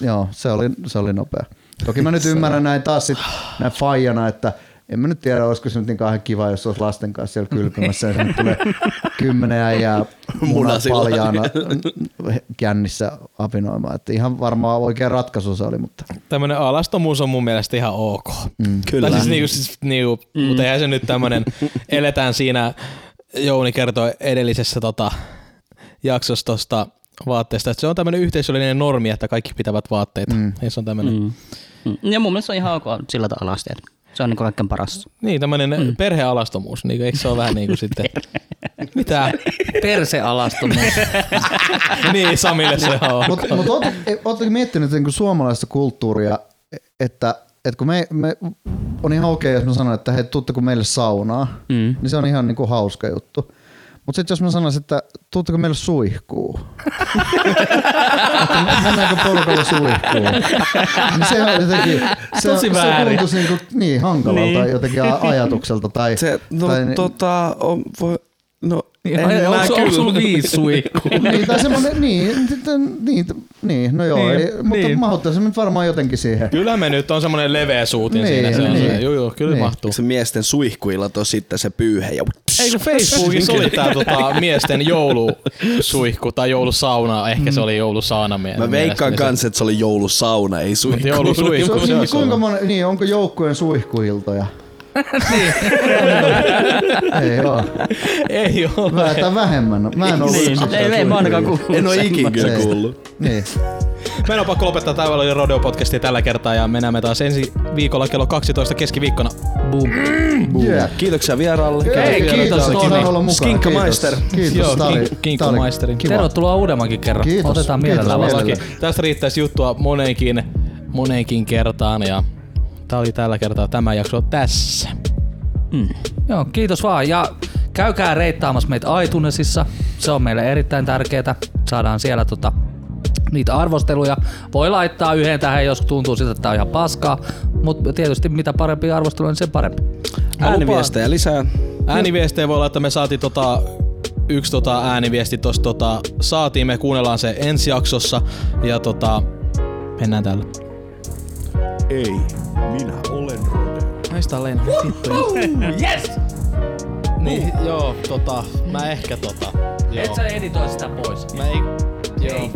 joo, se oli, se oli nopea. Toki mä nyt ymmärrän näin taas sit näin faijana, että en mä nyt tiedä, olisiko se nyt niin kauhean kiva, jos olisi lasten kanssa siellä kylpymässä ja sinne tulee kymmenen äijää munat Munasilla. paljaana kännissä apinoimaan. Että ihan varmaan oikea ratkaisu se oli, mutta Tämmönen alastomuus on mun mielestä ihan ok. mm. Kyllä. Tai siis niinku, siis niinku, mm. mutta eihän se nyt tämmönen, eletään siinä, Jouni kertoi edellisessä tota, jaksossa tosta vaatteesta, että se on tämmöinen yhteisöllinen normi, että kaikki pitävät vaatteita. Mm. Ja se on tämmöinen, mm. Mm. Mm. Ja mun mielestä se on ihan ok sillä tavalla asti, että se on niin kaikkein paras. niin tämmöinen mm. perhealastomuus, niin eikö se ole vähän niinku sitten, mitä? Persealastumus. niin, Samille se on. Mutta mut oletteko miettinyt niin suomalaista kulttuuria, että, että kun me, me on ihan okei, jos mä sanon, että hei, tuutteko meille saunaa, Mm. niin se on ihan niin kuin hauska juttu. Mutta sitten jos mä sanoisin, että tuutteko meille suihkuu, mennäänkö polkalla suihkuun, niin se on jotenkin, se, Tosi se väärin. tuntuisi niin, kuin, niin hankalalta niin. jotenkin ajatukselta. Tai, Se, no tai, tota, on, voi, no en Ai, mä onko, su- onko kyllä. sulla viisi suihkua? niin, tai semmoinen, niin, sitten- niin, niin, no joo, Niin, niin, mutta niin. mahuttaisiin nyt varmaan jotenkin siihen. Kyllä me nyt on semmoinen leveä suutin Niin, siinä. Se on niin. se. Juu, juu, kyllä Niin. mahtuu. Se miesten suihkuilla on sitten se pyyhe ja Eikö Facebookissa oli tää tota, miesten joulusuihku tai joulusauna, ehkä se oli joulusauna mie- Mä veikkaan kanssa, että se oli joulusauna, ei suihku. Joulusuihku. Se, se on niin, kuinka moni, niin, onko joukkueen suihkuiltoja? ei oo. Ei ole. Mä, tai vähemmän. Mä en ollut Niin, ei- ei mä ainakaan kuullut En oo ikin kyllä kuullut. Niin. Meidän on pakko lopettaa tämä oli Rodeo podcasti tällä kertaa ja me näemme taas ensi viikolla kello 12 keskiviikkona. Boom. Yeah. Kiitoksia vieraalle. Hei, kiitos, kiitos, Toni. kiitos. Kiitos, kiitos. Tervetuloa uudemmankin kerran. Kiitos. Otetaan mielellään. Tästä riittäisi juttua moneenkin, moneenkin kertaan ja tämä oli tällä kertaa tämä jakso tässä. Joo, kiitos vaan. Ja käykää reittaamassa meitä iTunesissa. Se on meille erittäin tärkeää. Saadaan siellä tota, niitä arvosteluja. Voi laittaa yhden tähän, jos tuntuu siltä, että tämä on ihan paskaa. Mutta tietysti mitä parempi arvostelu, niin sen parempi. Ääniviestejä lisää. Ääniviestejä voi olla, että me saatiin tota, yksi tota ääniviesti tosta tota, saatiin, me kuunnellaan se ensi jaksossa ja tota, mennään tällä. Ei, minä olen Rode. Näistä on Leena. Yes! Niin, joo, tota, mä ehkä tota, joo. Et sä editoi sitä pois. Mä ei, joo.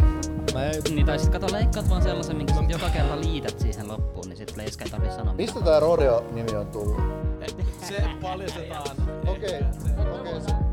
Mä ei, Niin, tai sit kato leikkaat vaan sellaisen, minkä sit joka kerta liität siihen loppuun, niin sit Leiska ei tarvii sanoa Mistä tää rodeo-nimi on tullut? se paljastetaan. Okei, okei.